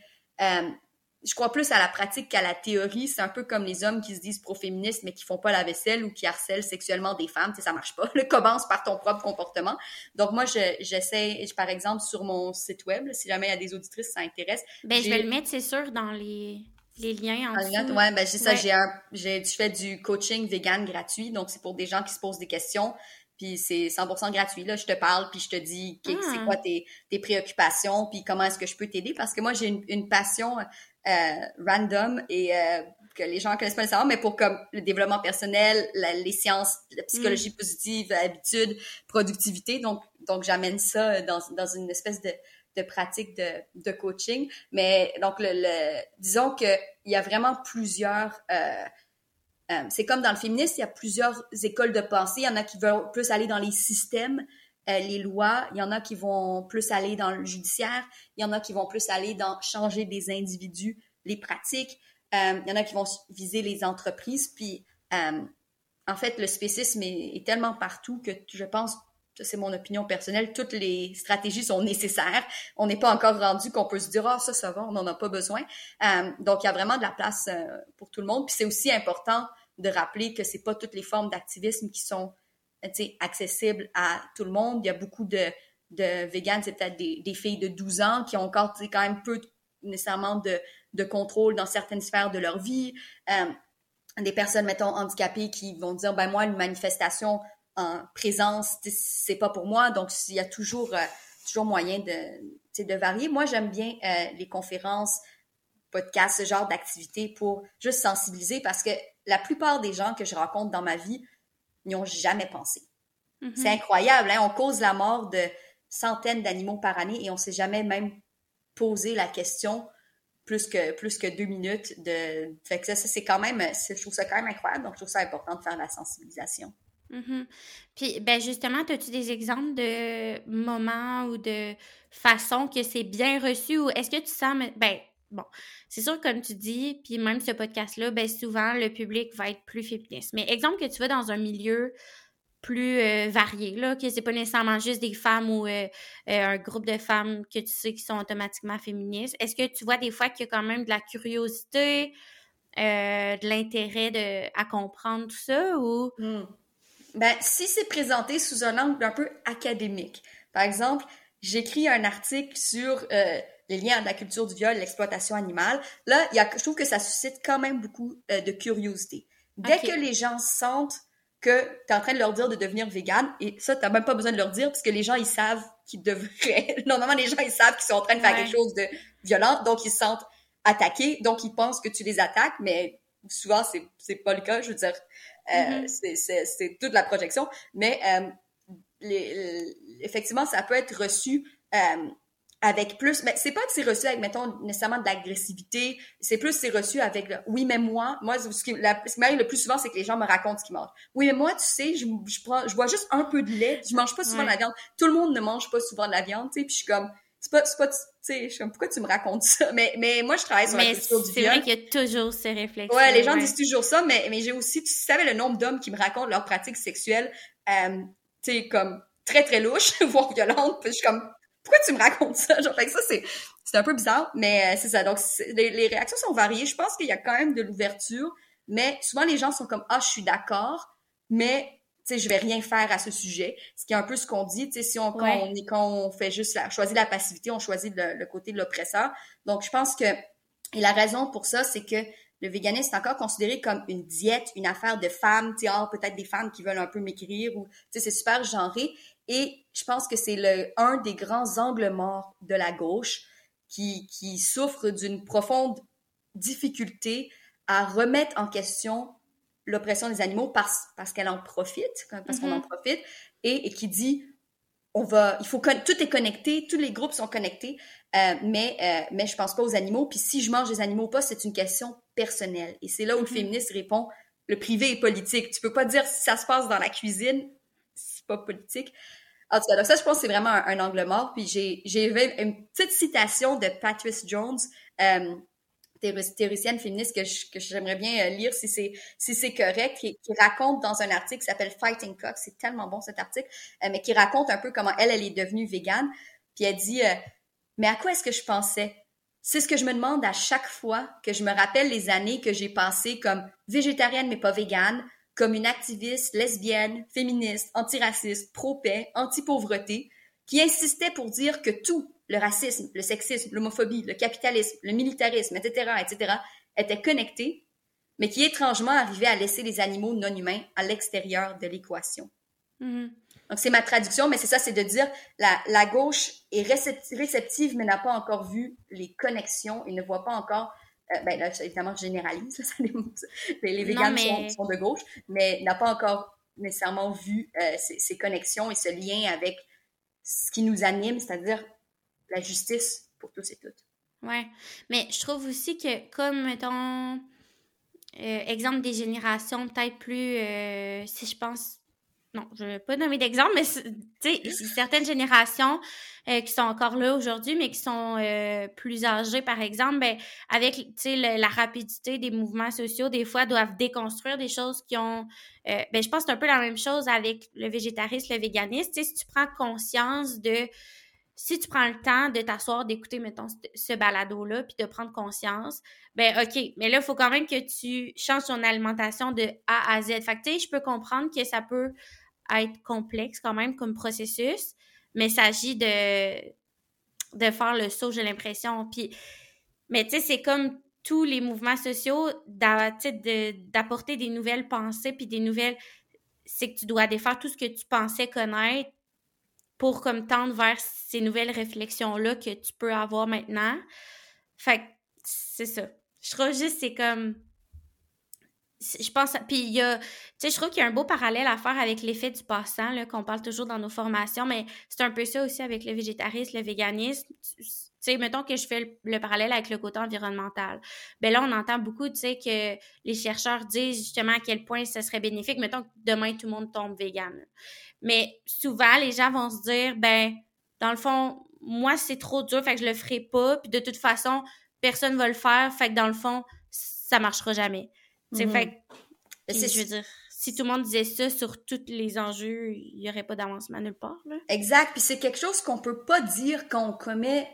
je crois plus à la pratique qu'à la théorie. C'est un peu comme les hommes qui se disent pro-féministes, mais qui font pas la vaisselle ou qui harcèlent sexuellement des femmes. Tu sais, ça marche pas. *laughs* Le commence par ton propre comportement. Donc, moi, j'essaie, par exemple, sur mon site web, si jamais il y a des auditrices, ça intéresse. Ben, je vais le mettre, c'est sûr, dans les, les liens en dessous. Ouais, ben, j'ai ça, j'ai un, j'ai, je fais du coaching vegan gratuit. Donc, c'est pour des gens qui se posent des questions. Puis c'est 100% gratuit. Là, je te parle, puis je te dis c'est ah. quoi tes, tes préoccupations, puis comment est-ce que je peux t'aider. Parce que moi, j'ai une, une passion random et euh, que les gens connaissent pas nécessairement, mais pour comme le développement personnel, les sciences, la psychologie mm. positive, l'habitude, productivité. Donc, donc j'amène ça dans, dans une espèce de, de pratique de, de coaching. Mais donc, le, disons que il y a vraiment plusieurs. Euh, euh, c'est comme dans le féminisme, il y a plusieurs écoles de pensée. Il y en a qui veulent plus aller dans les systèmes euh, les lois, il y en a qui vont plus aller dans le judiciaire, il y en a qui vont plus aller dans changer des individus, les pratiques, euh, il y en a qui vont viser les entreprises, puis euh, en fait, le spécisme est, tellement partout que je pense, c'est mon opinion personnelle, toutes les stratégies sont nécessaires. On n'est pas encore rendu qu'on peut se dire, ah, ça, ça va, on n'en a pas besoin. donc, il y a vraiment de la place pour tout le monde. Puis c'est aussi important de rappeler que c'est pas toutes les formes d'activisme qui sont accessible à tout le monde. Il y a beaucoup de, de véganes, c'est peut-être des, filles de 12 ans qui ont encore quand même peu nécessairement de, de contrôle dans certaines sphères de leur vie. Euh, des personnes, mettons, handicapées qui vont dire, ben moi, une manifestation en présence, c'est pas pour moi. Donc, il y a toujours, euh, toujours moyen de, de varier. Moi, j'aime bien euh, les conférences, podcasts, ce genre d'activités pour juste sensibiliser parce que la plupart des gens que je rencontre dans ma vie n'y ont jamais pensé. Mm-hmm. C'est incroyable, hein? on cause la mort de centaines d'animaux par année et on s'est jamais même posé la question plus que, plus que deux minutes. De... Fait que ça, c'est quand même, je trouve ça quand même incroyable, donc je trouve ça important de faire la sensibilisation. Mm-hmm. Puis, ben justement, as-tu des exemples de moments ou de façons que c'est bien reçu ou est-ce que tu sens, ben, bon, c'est sûr, comme tu dis, puis même ce podcast-là, ben souvent, le public va être plus féministe. Mais exemple que tu vas dans un milieu plus euh, varié, là, que c'est pas nécessairement juste des femmes ou euh, euh, un groupe de femmes que tu sais qui sont automatiquement féministes. Est-ce que tu vois des fois qu'il y a quand même de la curiosité, de l'intérêt à comprendre tout ça ou... Hmm. Ben, si c'est présenté sous un angle un peu académique, par exemple, j'écris un article sur les liens de la culture du viol, l'exploitation animale, là, y a, je trouve que ça suscite quand même beaucoup de curiosité. Dès que les gens sentent que tu es en train de leur dire de devenir vegan et ça, tu même pas besoin de leur dire parce que les gens, ils savent qu'ils devraient. *laughs* Normalement, les gens, ils savent qu'ils sont en train de faire quelque chose de violent, donc ils se sentent attaqués, donc ils pensent que tu les attaques, mais souvent, c'est, c'est pas le cas. Je veux dire, euh, mm-hmm. c'est, c'est, toute la projection. Mais euh, les, effectivement, ça peut être reçu euh, avec plus, mais c'est pas que c'est reçu avec, mettons, nécessairement de l'agressivité, c'est plus c'est reçu avec le, oui, mais moi, moi, ce qui, m'arrive le plus souvent, c'est que les gens me racontent ce qu'ils mangent. Oui, mais moi, tu sais, je, je prends, je bois juste un peu de lait, je mange pas souvent de la viande. Tout le monde ne mange pas souvent de la viande, tu sais, puis je suis comme, c'est pas, c'est pas, tu sais, je suis comme, pourquoi tu me racontes ça? Mais, mais moi, je travaille sur la culture du viol. C'est vrai qu'il y a toujours ces réflexions. Ouais, les gens disent toujours ça, mais, mais j'ai aussi, tu savais le nombre d'hommes qui me racontent leurs pratiques sexuelles, euh, tu sais, comme, très, très louches, *laughs* voire violentes, puis je suis comme, pourquoi tu me racontes ça? Genre, fait que ça, c'est, c'est un peu bizarre, mais euh, c'est ça. Donc, les, les, réactions sont variées. Je pense qu'il y a quand même de l'ouverture, mais souvent, les gens sont comme, ah, je suis d'accord, mais, tu sais, je vais rien faire à ce sujet. Ce qui est un peu ce qu'on dit, tu sais, si on, quand, on est, quand on fait juste la, choisit la passivité, on choisit le, côté de l'oppresseur. Donc, je pense que, et la raison pour ça, c'est que le véganisme est encore considéré comme une diète, une affaire de femmes, tu sais, ah, peut-être des femmes qui veulent un peu m'écrire ou, tu sais, c'est super genré. Et je pense que c'est le, un des grands angles morts de la gauche qui, qui souffre d'une profonde difficulté à remettre en question l'oppression des animaux parce, parce qu'elle en profite, parce qu'on en mm-hmm. profite, et, et, qui dit on va, il faut tout est connecté, tous les groupes sont connectés, euh, mais euh, mais je pense pas aux animaux. Puis si je mange des animaux ou pas, c'est une question personnelle. Et c'est là où le mm-hmm. féministe répond le privé est politique. Tu peux pas dire si ça se passe dans la cuisine, pas politique. En tout cas, donc ça, je pense que c'est vraiment un, angle mort. Puis j'ai, une petite citation de Patrice Jones, euh, théoricienne féministe que, j'aimerais bien euh, lire si c'est si correct, qui, raconte dans un article qui s'appelle Fighting Cock, c'est tellement bon cet article, euh, mais qui raconte un peu comment elle, elle est devenue végane. Puis elle dit, mais à quoi est-ce que je pensais? C'est ce que je me demande à chaque fois que je me rappelle les années que j'ai passées comme végétarienne mais pas végane, comme une activiste lesbienne, féministe, antiraciste, pro-paix, anti-pauvreté, qui insistait pour dire que tout, le racisme, le sexisme, l'homophobie, le capitalisme, le militarisme, etc., etc., était connecté, mais qui étrangement arrivait à laisser les animaux non humains à l'extérieur de l'équation. Mm-hmm. Donc c'est ma traduction, mais c'est ça, c'est de dire la, la gauche est réceptive, mais n'a pas encore vu les connexions et ne voit pas encore euh, ben là, évidemment, je généralise, les, les véganes sont, de gauche, mais n'a pas encore nécessairement vu euh, ces, connexions et ce lien avec ce qui nous anime, c'est-à-dire la justice pour tous et toutes. Ouais, mais je trouve aussi que, comme, mettons, euh, exemple des générations peut-être plus, si je pense, non, je ne vais pas nommer d'exemple, mais tu sais, certaines générations euh, qui sont encore là aujourd'hui, mais qui sont euh, plus âgées, par exemple, ben, avec la rapidité des mouvements sociaux, des fois doivent déconstruire des choses qui ont. Euh, ben, je pense que c'est un peu la même chose avec le végétarisme, le véganisme. si tu prends conscience de. Si tu prends le temps de t'asseoir, d'écouter, mettons, ce balado-là, puis de prendre conscience, ben OK, mais là, il faut quand même que tu changes ton alimentation de A à Z. Fait que, tu sais, je peux comprendre que ça peut être complexe quand même comme processus, mais il s'agit de, de faire le saut, j'ai l'impression. Puis, mais tu sais, c'est comme tous les mouvements sociaux d'apporter des nouvelles pensées puis des nouvelles c'est que tu dois défaire tout ce que tu pensais connaître pour comme tendre vers ces nouvelles réflexions là que tu peux avoir maintenant. Fait que c'est ça. Je trouve juste c'est comme je pense puis il y a tu sais je trouve qu'il y a un beau parallèle à faire avec l'effet du passant là qu'on parle toujours dans nos formations mais c'est un peu ça aussi avec le végétarisme le véganisme. Tu sais mettons que je fais le, parallèle avec le côté environnemental. Ben là on entend beaucoup tu sais que les chercheurs disent justement à quel point ce serait bénéfique. Mettons que demain tout le monde tombe vegan mais souvent les gens vont se dire ben dans le fond moi c'est trop dur fait que je le ferai pas puis de toute façon personne va le faire fait que dans le fond ça marchera jamais c'est fait mhm. c'est je veux dire si tout le monde disait ça sur tous les enjeux, il n'y aurait pas d'avancement nulle part. Là. Exact. Puis c'est quelque chose qu'on peut pas dire quand on commet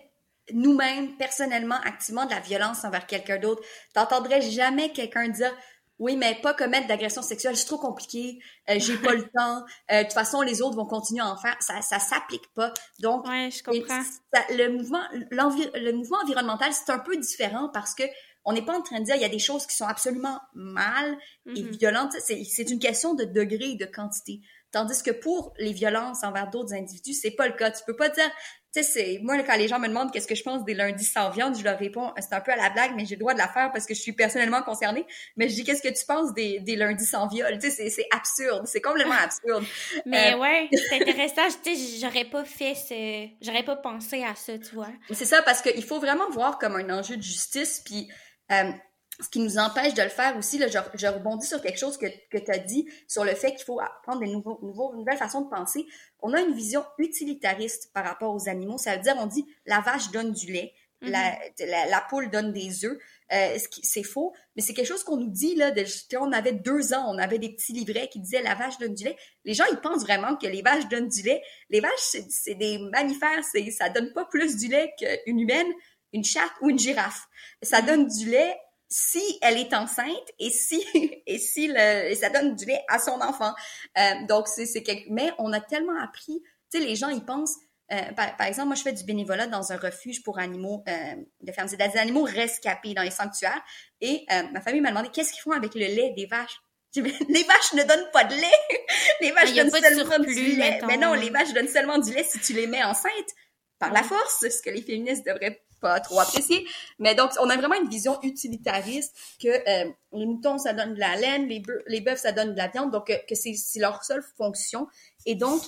nous-mêmes, personnellement, activement de la violence envers quelqu'un d'autre. T'entendrais jamais quelqu'un dire oui, mais pas commettre d'agression sexuelle, c'est trop compliqué, euh, j'ai pas le *laughs* temps. Euh, de toute façon, les autres vont continuer à en faire. Ça, ça s'applique pas. Donc, ouais, je comprends. le mouvement, le mouvement environnemental, c'est un peu différent parce que on n'est pas en train de dire il y a des choses qui sont absolument mal et mm-hmm. violentes. C'est une question de degré et de quantité. Tandis que pour les violences envers d'autres individus, c'est pas le cas. Tu peux pas dire, tu sais, c'est moi quand les gens me demandent qu'est-ce que je pense des lundis sans viande, je leur réponds, c'est un peu à la blague, mais j'ai le droit de la faire parce que je suis personnellement concernée. Mais je dis, qu'est-ce que tu penses des, des lundis sans viol? Tu sais, c'est absurde, c'est complètement *laughs* absurde. mais euh, ouais, *laughs* c'est intéressant. Tu sais, j'aurais pas fait ce, j'aurais pas pensé à ça, tu vois. C'est ça parce qu'il faut vraiment voir comme un enjeu de justice, puis euh, ce qui nous empêche de le faire aussi, là, je, rebondis sur quelque chose que, que tu as dit sur le fait qu'il faut apprendre des nouveaux, nouveaux, nouvelles façons de penser. On a une vision utilitariste par rapport aux animaux. Ça veut dire, on dit la vache donne du lait, la, mm-hmm. la, poule donne des œufs. Euh, c'est faux, mais c'est quelque chose qu'on nous dit là. De, on avait deux ans, on avait des petits livrets qui disaient la vache donne du lait. Les gens ils pensent vraiment que les vaches donnent du lait. Les vaches c'est des mammifères, ça donne pas plus du lait qu'une humaine une chatte ou une girafe. Ça donne du lait si elle est enceinte et si *laughs* et si le, ça donne du lait à son enfant. Euh, donc c'est c'est quelque... mais on a tellement appris, tu sais les gens ils pensent euh, par, par, exemple, moi, je fais du bénévolat dans un refuge pour animaux euh, de ferme. C'est des animaux rescapés dans les sanctuaires. Et euh, ma famille m'a demandé qu'est-ce qu'ils font avec le lait des vaches? *laughs* les vaches ne donnent pas de lait. *laughs* les vaches ah, donnent seulement du lait. Mais non, les vaches donnent seulement du lait si tu les mets enceintes par la force, ce que les féministes devraient pas trop apprécié. Mais donc, on a vraiment une vision utilitariste que euh, les moutons, ça donne de la laine, les, bœufs, les bœufs, ça donne de la viande, donc euh, que c'est leur seule fonction. Et donc,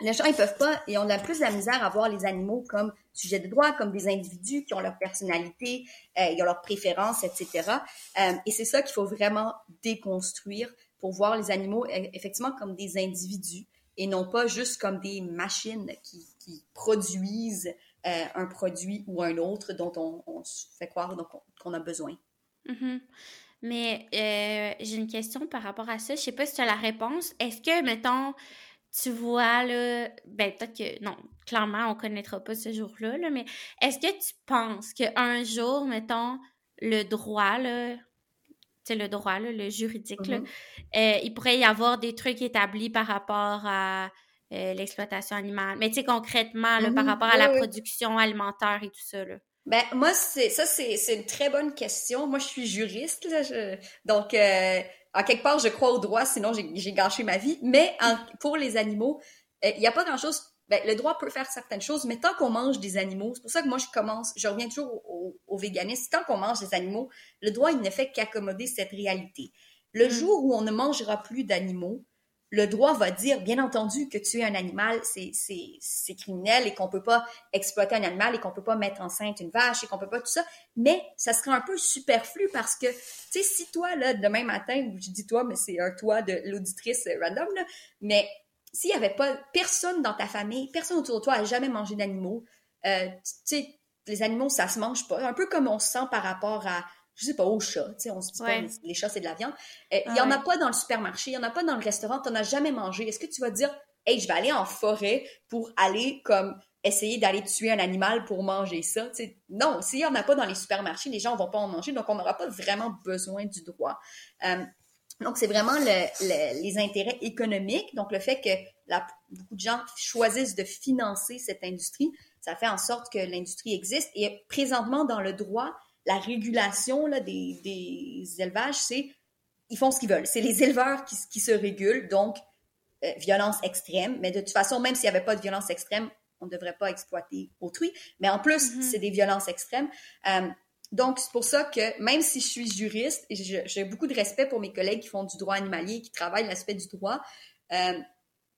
les gens, ils peuvent pas, et on a plus la misère à voir les animaux comme sujets de droit, comme des individus qui ont leur personnalité, euh, ils ont leurs préférences, etc. Et c'est ça qu'il faut vraiment déconstruire pour voir les animaux e, effectivement comme des individus et non pas juste comme des machines qui produisent euh, un produit ou un autre dont on, se fait croire qu'on a besoin. Mm-hmm. Mais euh, j'ai une question par rapport à ça. Je sais pas si tu as la réponse. Est-ce que, mettons, tu vois, là, ben peut-être que, non, clairement, on connaîtra pas ce jour-là, là, mais est-ce que tu penses qu'un jour, mettons, le droit, là, c'est le droit, là, le juridique, là, mm-hmm. euh, il pourrait y avoir des trucs établis par rapport à euh, l'exploitation animale. Mais tu sais, concrètement, là, par mhm. rapport à la production alimentaire et tout ça. Là. Ben, moi, c'est ça, c'est une très bonne question. Moi, je suis juriste, là, donc euh, en quelque part, je crois au droit, sinon j'ai gâché ma vie. Mais pour les animaux, euh, il n'y a pas grand-chose. Ben, le droit peut faire certaines choses, mais tant qu'on mange des animaux, c'est pour ça que moi je commence, je reviens toujours au, au, véganisme, tant qu'on mange des animaux, le droit, il ne fait qu'accommoder cette réalité. Le mm. jour où on ne mangera plus d'animaux, le droit va dire, bien entendu, que tuer un animal, c'est criminel et qu'on peut pas exploiter un animal et qu'on peut pas mettre enceinte une vache et qu'on peut pas tout ça. Mais ça serait un peu superflu parce que, tu sais, si toi, là, demain matin, je dis toi, mais c'est un toi de l'auditrice random, mais s'il y avait pas personne dans ta famille, personne autour de toi a jamais mangé d'animaux, euh, tu sais, les animaux, ça se mange pas. Un peu comme on se sent par rapport à je sais pas, au chat, tu sais, on se dit pas, les chats, c'est de la viande. Euh, il y en a pas dans le supermarché, il y en a pas dans le restaurant, tu n'en as jamais mangé. Est-ce que tu vas dire, hey, je vais aller en forêt pour aller comme essayer d'aller tuer un animal pour manger ça? sais non, s'il y en a pas dans les supermarchés, les gens vont pas en manger, donc on n'aura pas vraiment besoin du droit. Euh, donc, c'est vraiment les intérêts économiques, donc le fait que la, beaucoup de gens choisissent de financer cette industrie, ça fait en sorte que l'industrie existe. Et présentement, dans le droit, la régulation là, des, des élevages, c'est ils font ce qu'ils veulent. C'est les éleveurs qui, qui, se régulent, donc euh, violence extrême. Mais de toute façon, même s'il n'y avait pas de violence extrême, on ne devrait pas exploiter autrui. Mais en plus, Mhm. c'est des violences extrêmes. Euh, donc, c'est pour ça que même si je suis juriste, j'ai beaucoup de respect pour mes collègues qui font du droit animalier, qui travaillent l'aspect du droit, euh,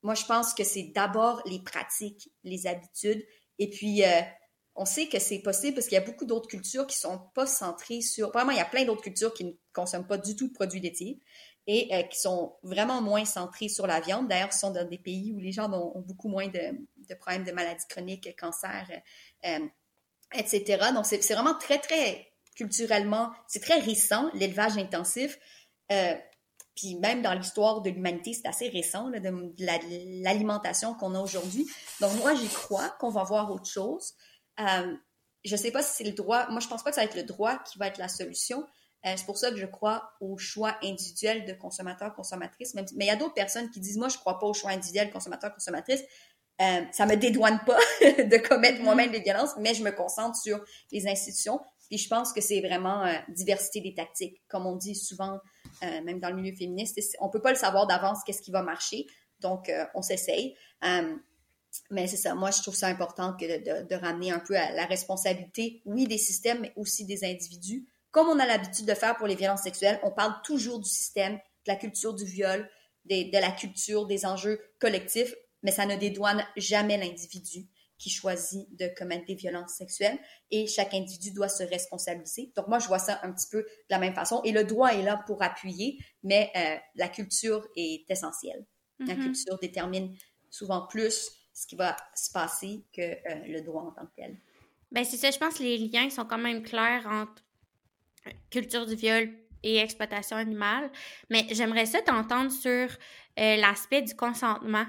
moi, je pense que c'est d'abord les pratiques, les habitudes. Et puis, on sait que c'est possible parce qu'il y a beaucoup d'autres cultures qui sont pas centrées sur... Vraiment, il y a plein d'autres cultures qui ne consomment pas du tout de produits laitiers et euh, qui sont vraiment moins centrées sur la viande. D'ailleurs, ce sont dans des pays où les gens ont, beaucoup moins de, problèmes de maladies chroniques, cancer, euh, etc. Donc, c'est vraiment très, très culturellement, c'est très récent, l'élevage intensif. Euh, puis même dans l'histoire de l'humanité, c'est assez récent, de l'alimentation qu'on a aujourd'hui. Donc moi, j'y crois qu'on va voir autre chose. Euh, je sais pas si c'est le droit. Moi, je pense pas que ça va être le droit qui va être la solution. Euh, c'est pour ça que je crois au choix individuel de consommateurs, consommatrices. Même, mais il y a d'autres personnes qui disent, moi, je crois pas au choix individuel consommateur, consommatrice. Euh, ça me dédouane pas *laughs* de commettre moi-même des violences, mais je me concentre sur les institutions. Puis je pense que c'est vraiment euh, diversité des tactiques. Comme on dit souvent, euh, même dans le milieu féministe, on peut pas le savoir d'avance qu'est-ce qui va marcher. Donc, on s'essaye. Mais c'est ça, moi, je trouve ça important que de, de- de ramener un peu à la responsabilité, oui, des systèmes, mais aussi des individus. Comme on a l'habitude de faire pour les violences sexuelles, on parle toujours du système, de la culture du viol, des- de la culture, des enjeux collectifs, mais ça ne dédouane jamais l'individu qui choisit de commettre des violences sexuelles et chaque individu doit se responsabiliser. Donc moi, je vois ça un petit peu de la même façon et le droit est là pour appuyer, mais euh, la culture est essentielle. La Mhm. culture détermine souvent plus ce qui va se passer que euh, le droit en tant que tel. Ben, c'est ça, je pense que les liens sont quand même clairs entre culture du viol et exploitation animale. Mais j'aimerais ça t'entendre sur euh, l'aspect du consentement.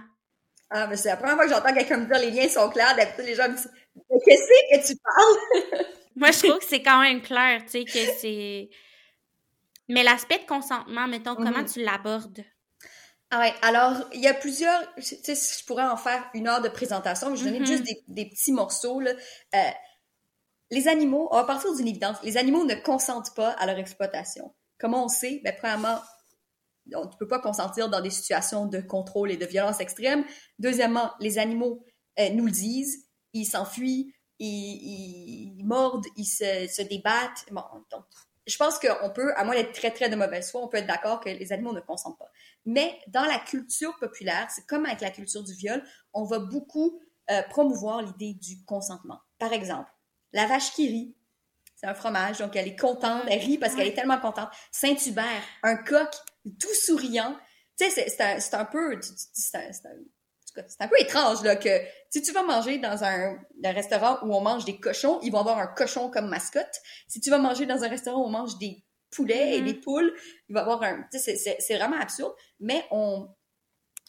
Ah, mais c'est la première fois que j'entends quelqu'un me dire les liens sont clairs. D'habitude, les gens me disent Mais Qu'est-ce que tu parles? *laughs* Moi, je trouve que c'est quand même clair, tu sais, que c'est. Mais l'aspect de consentement, mettons, comment Mhm. tu l'abordes? Ah ouais, alors, il y a plusieurs, tu sais, je pourrais en faire une heure de présentation, mais je vais donner Mhm. juste des, des petits morceaux, là. Euh, les animaux, on va partir d'une évidence, les animaux ne consentent pas à leur exploitation. Comment on sait? Ben, premièrement, on ne peut pas consentir dans des situations de contrôle et de violence extrême. Deuxièmement, les animaux euh, nous le disent, ils s'enfuient, ils mordent, ils se, se débattent. Bon, donc, je pense qu'on peut, à moins d'être très, très de mauvaise foi, on peut être d'accord que les animaux ne consentent pas. Mais dans la culture populaire, c'est comme avec la culture du viol, on va beaucoup euh, promouvoir l'idée du consentement. Par exemple, la vache qui rit, c'est un fromage, donc elle est contente, elle rit parce qu'elle est tellement contente. Saint-Hubert, un coq tout souriant. Tu sais, c'est- c'est un, un peu, c'est un, un peu étrange là que si tu vas manger dans un, un restaurant où on mange des cochons, ils vont avoir un cochon comme mascotte. Si tu vas manger dans un restaurant où on mange des poulets et Mhm. des poules, il va avoir un, c'est- vraiment absurde. Mais on,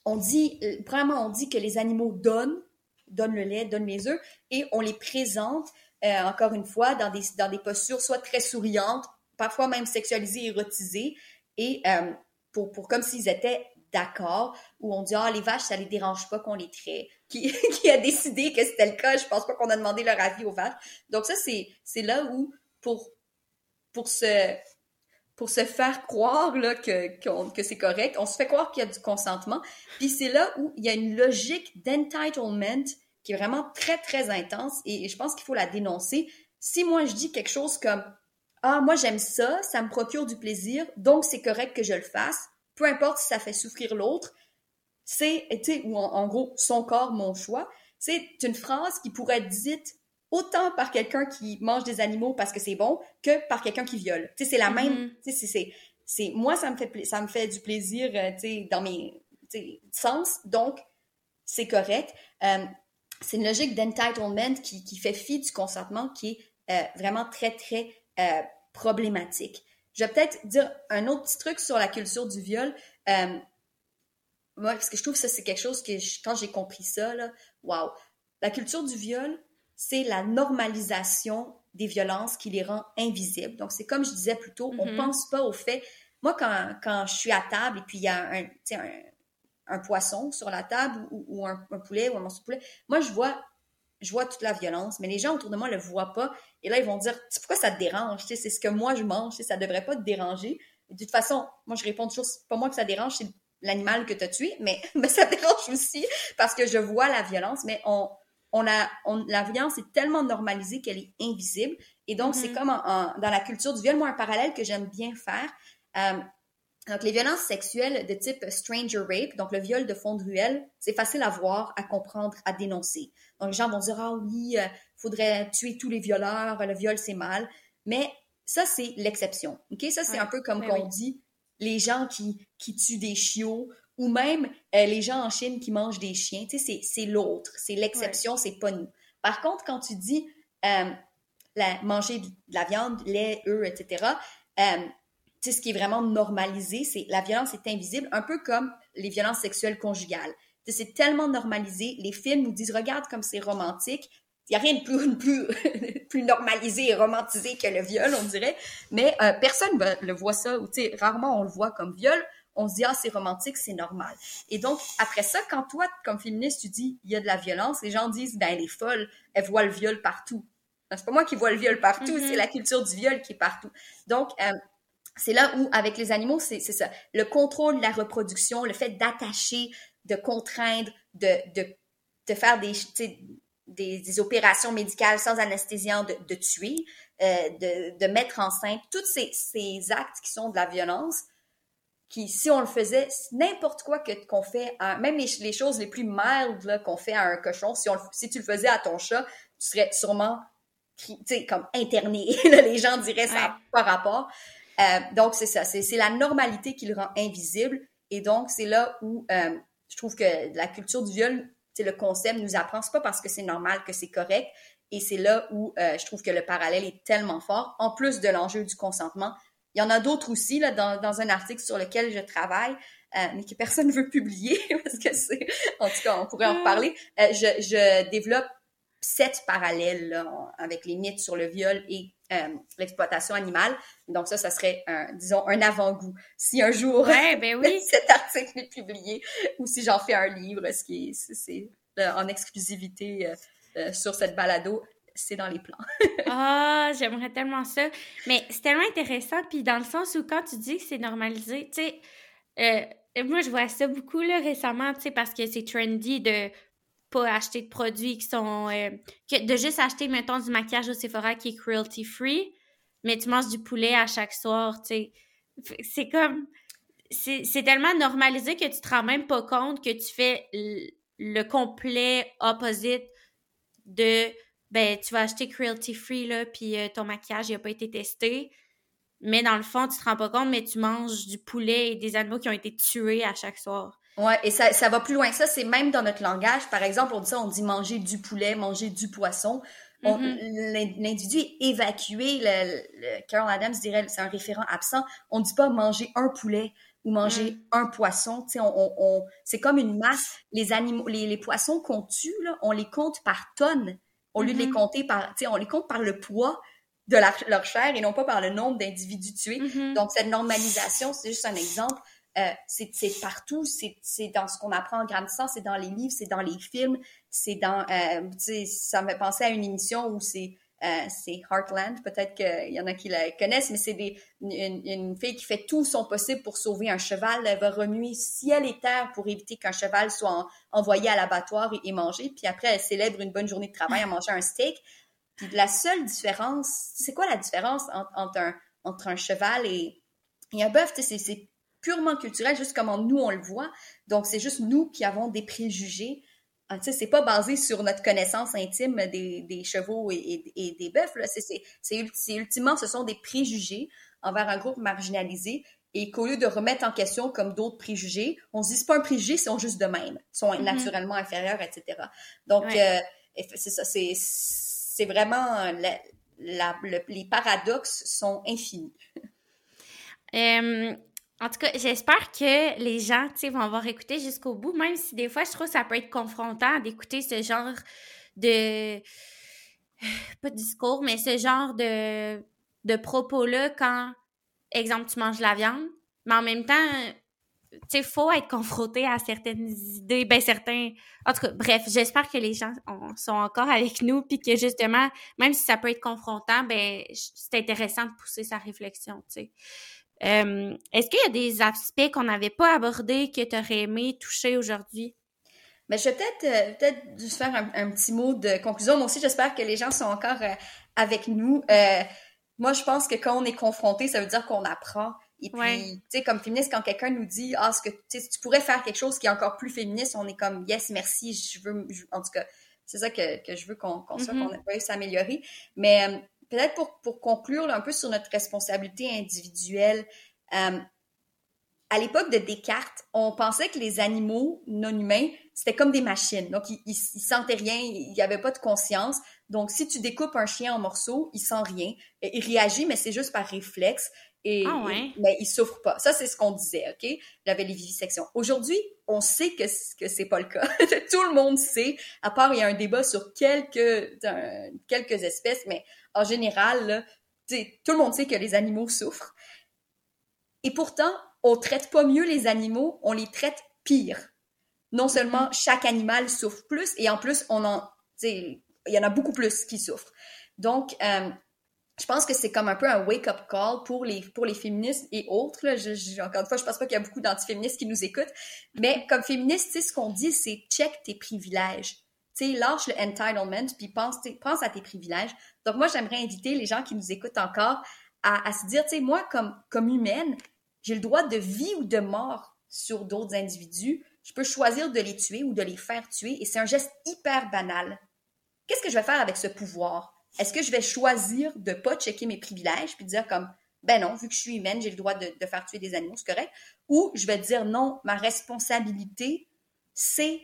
on dit, euh, premièrement, on dit que les animaux donnent, donnent le lait, donnent les œufs, et on les présente, euh, encore une fois, dans des, dans des postures soit très souriantes, parfois même sexualisées, érotisées, et euh, pour, pour comme s'ils étaient d'accord, où on dit, ah, les vaches, ça les dérange pas qu'on les traite. *laughs* Qui, qui a décidé que c'était le cas? Je pense pas qu'on a demandé leur avis aux vaches. Donc ça, c'est, c'est là où, pour, pour se, pour se faire croire là, que, que c'est correct, on se fait croire qu'il y a du consentement. Puis c'est là où il y a une logique d'entitlement qui est vraiment très, très intense et, je pense qu'il faut la dénoncer. Si moi je dis quelque chose comme Ah, moi j'aime ça, ça me procure du plaisir, donc c'est correct que je le fasse, peu importe si ça fait souffrir l'autre, c'est, tu sais, ou en, en gros, son corps, mon choix, c'est une phrase qui pourrait être dite autant par quelqu'un qui mange des animaux parce que c'est bon que par quelqu'un qui viole. Tu sais, c'est la même, Mhm. tu sais, c'est- c'est, moi, ça me fait, ça me fait du plaisir, euh, tu sais, dans mes, sens, donc c'est correct. Euh, c'est une logique d'entitlement qui, qui fait fi du consentement qui est euh, vraiment très, très euh, problématique. Je vais peut-être dire un autre petit truc sur la culture du viol. Moi, parce que je trouve que ça, c'est quelque chose que, je- quand j'ai compris ça, là, wow. La culture du viol, c'est la normalisation des violences qui les rend invisibles. Donc, c'est comme je disais plus tôt, on Mhm. pense pas au fait. Moi, quand, quand je suis à table et puis il y a un, un, un poisson sur la table ou, ou un, un poulet ou un morceau de poulet, moi, je vois je vois toute la violence, mais les gens autour de moi le voient pas. Et là, ils vont dire, pourquoi ça te dérange? C'est ce que moi je mange, ça devrait pas te déranger. de toute façon, moi je réponds toujours, c'est pas moi que ça dérange, c'est l'animal que tu as tué, mais, *laughs* mais ça dérange aussi parce que je vois la violence, mais on, on a, la violence est tellement normalisée qu'elle est invisible. Et donc, c'est mm-hmm. comme dans la culture du viol, moi, un parallèle que j'aime bien faire. Euh, donc, les violences sexuelles de type stranger rape, donc le viol de fond de ruelle, c'est facile à voir, à comprendre, à dénoncer. Donc, les gens vont dire, ah oui, il euh, faudrait tuer tous les violeurs, le viol, c'est mal. Mais ça, c'est l'exception. OK? Ça, c'est un peu comme qu'on dit les gens qui, qui tuent des chiots ou même euh, les gens en Chine qui mangent des chiens. Tu sais, c'est l'autre, c'est l'exception, c'est pas nous. Par contre, quand tu dis euh, la, manger de la viande, lait, œufs, etc., ce qui est vraiment normalisé, c'est la violence est invisible, un peu comme les violences sexuelles conjugales. C'est tellement normalisé. Les films nous disent, regarde comme c'est romantique. Il n'y a rien de plus, *laughs* plus, plus normalisé et romantisé que le viol, on dirait. Mais euh, personne ne le voit ça, ou rarement on le voit comme viol. On se dit, ah, c'est romantique, c'est normal. Et donc, après ça, quand toi, comme féministe, tu dis, il y a de la violence, les gens disent, ben, elle est folle, elle voit le viol partout. C'est pas moi qui vois le viol partout, mm-hmm. c'est la culture du viol qui est partout. Donc, euh, c'est là où, avec les animaux, c'est ça. Le contrôle de la reproduction, le fait d'attacher, de contraindre, de, de, de faire des, des, des, opérations médicales sans anesthésiant, de, de tuer, euh, de, de, mettre enceinte, tous ces, ces, actes qui sont de la violence, qui, si on le faisait, n'importe quoi que qu'on fait, à, même les, les, choses les plus mild qu'on fait à un cochon, si, on, si tu le faisais à ton chat, tu serais sûrement comme interné. *laughs* les gens diraient ça n'a pas rapport. Euh, donc, c'est ça, c'est la normalité qui le rend invisible. Et donc, c'est là où euh, je trouve que la culture du viol, c'est le concept nous apprend, c'est pas parce que c'est normal que c'est correct. Et c'est là où euh, je trouve que le parallèle est tellement fort, en plus de l'enjeu du consentement. Il y en a d'autres aussi là, dans, dans, un article sur lequel je travaille, mais que personne ne *laughs* veut publier *laughs* parce que c'est, en tout cas, on pourrait en parler. je, je développe sept parallèles avec les mythes sur le viol et euh, l'exploitation animale. Donc ça, ça serait, un, disons, un avant-goût. Si un jour ben oui. *laughs* cet article est publié ou si j'en fais un livre, ce qui est, c'est, euh, en exclusivité euh, sur cette balado, c'est dans les plans. *laughs* ah, j'aimerais tellement ça. Mais c'est tellement intéressant, puis dans le sens où quand tu dis que c'est normalisé, tu sais, moi je vois ça beaucoup là, récemment, tu sais, parce que c'est trendy de pas acheter de produits qui sont. Euh, de juste acheter, mettons, du maquillage au Sephora qui est cruelty free, mais tu manges du poulet à chaque soir, tu sais. C'est comme. C'est tellement normalisé que tu te rends même pas compte que tu fais le, complet opposite de. Ben, tu vas acheter cruelty free, là, puis euh, ton maquillage, n'a pas été testé. Mais dans le fond, tu te rends pas compte, mais tu manges du poulet et des animaux qui ont été tués à chaque soir. Ouais, et ça, ça va plus loin que ça. C'est même dans notre langage. Par exemple, on dit ça, on dit manger du poulet, manger du poisson. Mm-hmm. L'individu est évacué. Le, Carol Adams dirait c'est un référent absent. On dit pas manger un poulet ou manger mm. un poisson. Tu sais, on, on, c'est comme une masse. *laughs* Les animaux, les, les poissons qu'on tue, là, on les compte par tonnes au lieu de les mm-hmm. compter par, tu sais, on les compte par le poids de leur chair et non pas par le nombre d'individus tués. Mm-hmm. Donc, cette normalisation, c'est juste un exemple. Euh, c'est partout, c'est dans ce qu'on apprend en grandissant, c'est dans les livres, c'est dans les films, c'est dans, euh, ça me fait penser à une émission où c'est euh, c'est Heartland, peut-être qu'il y en a qui la connaissent, mais c'est une, une, fille qui fait tout son possible pour sauver un cheval. Elle va remuer ciel et terre pour éviter qu'un cheval soit envoyé à l'abattoir et, mangé. Puis après, elle célèbre une bonne journée de travail en mangeant un steak. Puis la seule différence, c'est quoi la différence entre, un, entre un cheval et, et un bœuf? C'est purement culturel, juste comment nous on le voit. Donc, c'est juste nous qui avons des préjugés. Ah, tu sais, c'est pas basé sur notre connaissance intime des, des chevaux et, et, des bœufs. C'est ultimement, ce sont des préjugés envers un groupe marginalisé et qu'au lieu de remettre en question comme d'autres préjugés, on se dit c'est pas un préjugé, ils sont juste de même, ils sont mm-hmm. naturellement inférieurs, etc. Donc, euh, c'est ça, c'est vraiment la, les paradoxes sont infinis. Euh, en tout cas, j'espère que les gens, vont avoir écouté jusqu'au bout, même si des fois, je trouve que ça peut être confrontant d'écouter ce genre de... *sighs* pas de discours, mais ce genre de, de propos-là quand, exemple, tu manges la viande, mais en même temps, tu sais, faut être confronté à certaines idées, ben certains... En tout cas, bref, j'espère que les gens sont encore avec nous, puis que justement, même si ça peut être confrontant, ben c'est intéressant de pousser sa réflexion, tu sais. Euh, est-ce qu'il y a des aspects qu'on n'avait pas abordés que tu aurais aimé toucher aujourd'hui? Ben, je vais peut-être euh, peut-être juste faire un, petit mot de conclusion. Moi aussi, j'espère que les gens sont encore euh, avec nous. moi, je pense que quand on est confronté, ça veut dire qu'on apprend. Et puis, tu sais, comme féministe, quand quelqu'un nous dit, ah, ce que tu pourrais faire quelque chose qui est encore plus féministe, on est comme, yes, merci, je veux, en tout cas, c'est ça que, que, je veux qu'on soit, mm-hmm. qu'on ait s'améliorer. Mais peut-être pour, pour conclure un peu sur notre responsabilité individuelle, euh, à l'époque de Descartes, on pensait que les animaux non humains, c'était comme des machines. Donc, ils, ils, sentaient rien, il n'y avait pas de conscience. Donc, si tu découpes un chien en morceaux, il sent rien. Il réagit, mais c'est juste par réflexe. Et, ah mais il souffre pas. Ça, c'est ce qu'on disait, OK? Avait les vivisections. Aujourd'hui, on sait que, que c'est pas le cas. *laughs* Tout le monde sait, à part il y a un débat sur quelques, quelques espèces, mais en général, tout le monde sait que les animaux souffrent. Et pourtant, on traite pas mieux les animaux, on les traite pire. Non seulement chaque animal souffre plus, et en plus, on en, il y en a beaucoup plus qui souffrent. Donc, euh, je pense que c'est comme un peu un wake-up call pour les, pour les féministes et autres. Là. Je, encore une fois, je pense pas qu'il y a beaucoup d'antiféministes qui nous écoutent. Mais comme féministe, ce qu'on dit, c'est check tes privilèges. sais, lâche le entitlement, puis pense, pense à tes privilèges. Donc moi, j'aimerais inviter les gens qui nous écoutent encore à, à se dire, tu sais, moi, comme, comme humaine, j'ai le droit de vie ou de mort sur d'autres individus. Je peux choisir de les tuer ou de les faire tuer, et c'est un geste hyper banal. Qu'est-ce que je vais faire avec ce pouvoir? Est-ce que je vais choisir de pas checker mes privilèges puis dire comme ben non, vu que je suis humaine, j'ai le droit de, faire tuer des animaux, c'est correct? Ou je vais dire non, ma responsabilité, c'est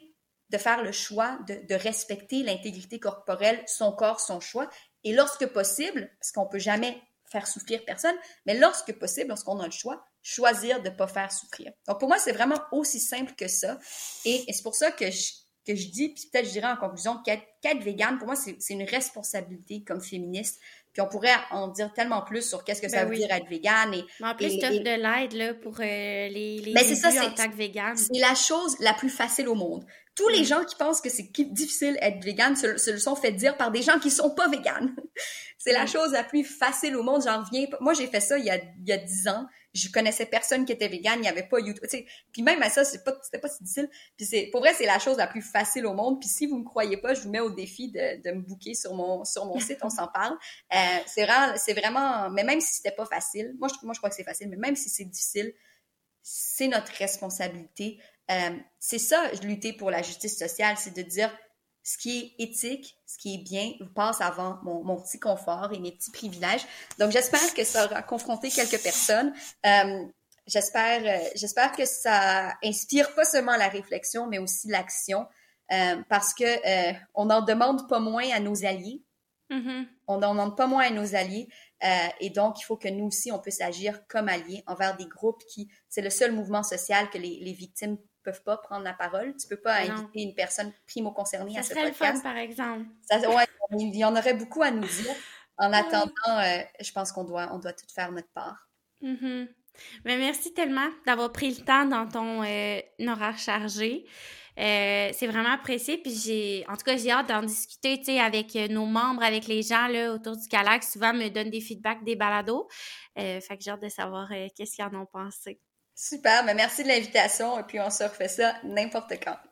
de faire le choix de, respecter l'intégrité corporelle, son corps, son choix. Et lorsque possible, parce qu'on peut jamais faire souffrir personne, mais lorsque possible, lorsqu'on a le choix, choisir de ne pas faire souffrir. Donc pour moi, c'est vraiment aussi simple que ça. Et, et c'est pour ça que je, que je dis, puis peut-être je dirais en conclusion, qu'être végane, pour moi, c'est une responsabilité comme féministe. Puis on pourrait en dire tellement plus sur qu'est-ce que ça ben veut dire être végane. Et, en plus, tu de l'aide là, pour euh, les, les ben, ça, en tant que végane. C'est la chose la plus facile au monde. Tous les mm. gens qui pensent que c'est difficile être végane se, se, le sont fait dire par des gens qui sont pas véganes. *laughs* c'est la mm. chose la plus facile au monde. J'en reviens Moi, j'ai fait ça il y a, il y a 10 ans je connaissais personne qui était vegan, il n'y avait pas YouTube. Puis même à ça, c'est pas, c'était pas si difficile. Puis c'est, pour vrai, c'est la chose la plus facile au monde. Puis si vous me croyez pas, je vous mets au défi de, de me booker sur mon, sur mon site, on s'en parle. Euh, c'est vraiment, c'est vraiment, mais même si c'était pas facile, moi je, moi je crois que c'est facile, mais même si c'est difficile, c'est notre responsabilité. Euh, c'est ça, lutter pour la justice sociale, c'est de dire, ce qui est éthique, ce qui est bien, passe avant mon, mon petit confort et mes petits privilèges. Donc, j'espère que ça aura confronté quelques personnes. Euh, j'espère, euh, j'espère que ça inspire pas seulement la réflexion, mais aussi l'action, euh, parce que on n'en demande pas moins à nos alliés. Mm-hmm. On n'en demande pas moins à nos alliés. et donc, il faut que nous aussi, on puisse agir comme alliés envers des groupes qui, c'est le seul mouvement social que les, les victimes peuvent pas prendre la parole. Tu peux pas inviter une personne primo-concernée à ce podcast. Ça serait le fun, par exemple. il y en aurait beaucoup à nous dire. En attendant, euh, je pense qu'on doit, on doit tout faire notre part. Mm-hmm. Mais merci tellement d'avoir pris le temps dans ton euh, horaire chargé. Euh, c'est vraiment apprécié. Puis j'ai, en tout cas, j'ai hâte d'en discuter, tu sais, avec nos membres, avec les gens là autour du Calac. Souvent, me donnent des feedbacks des balados. fait que j'ai hâte de savoir qu'est-ce qu'ils en ont pensé. Super, mais merci de l'invitation et puis on se refait ça n'importe quand.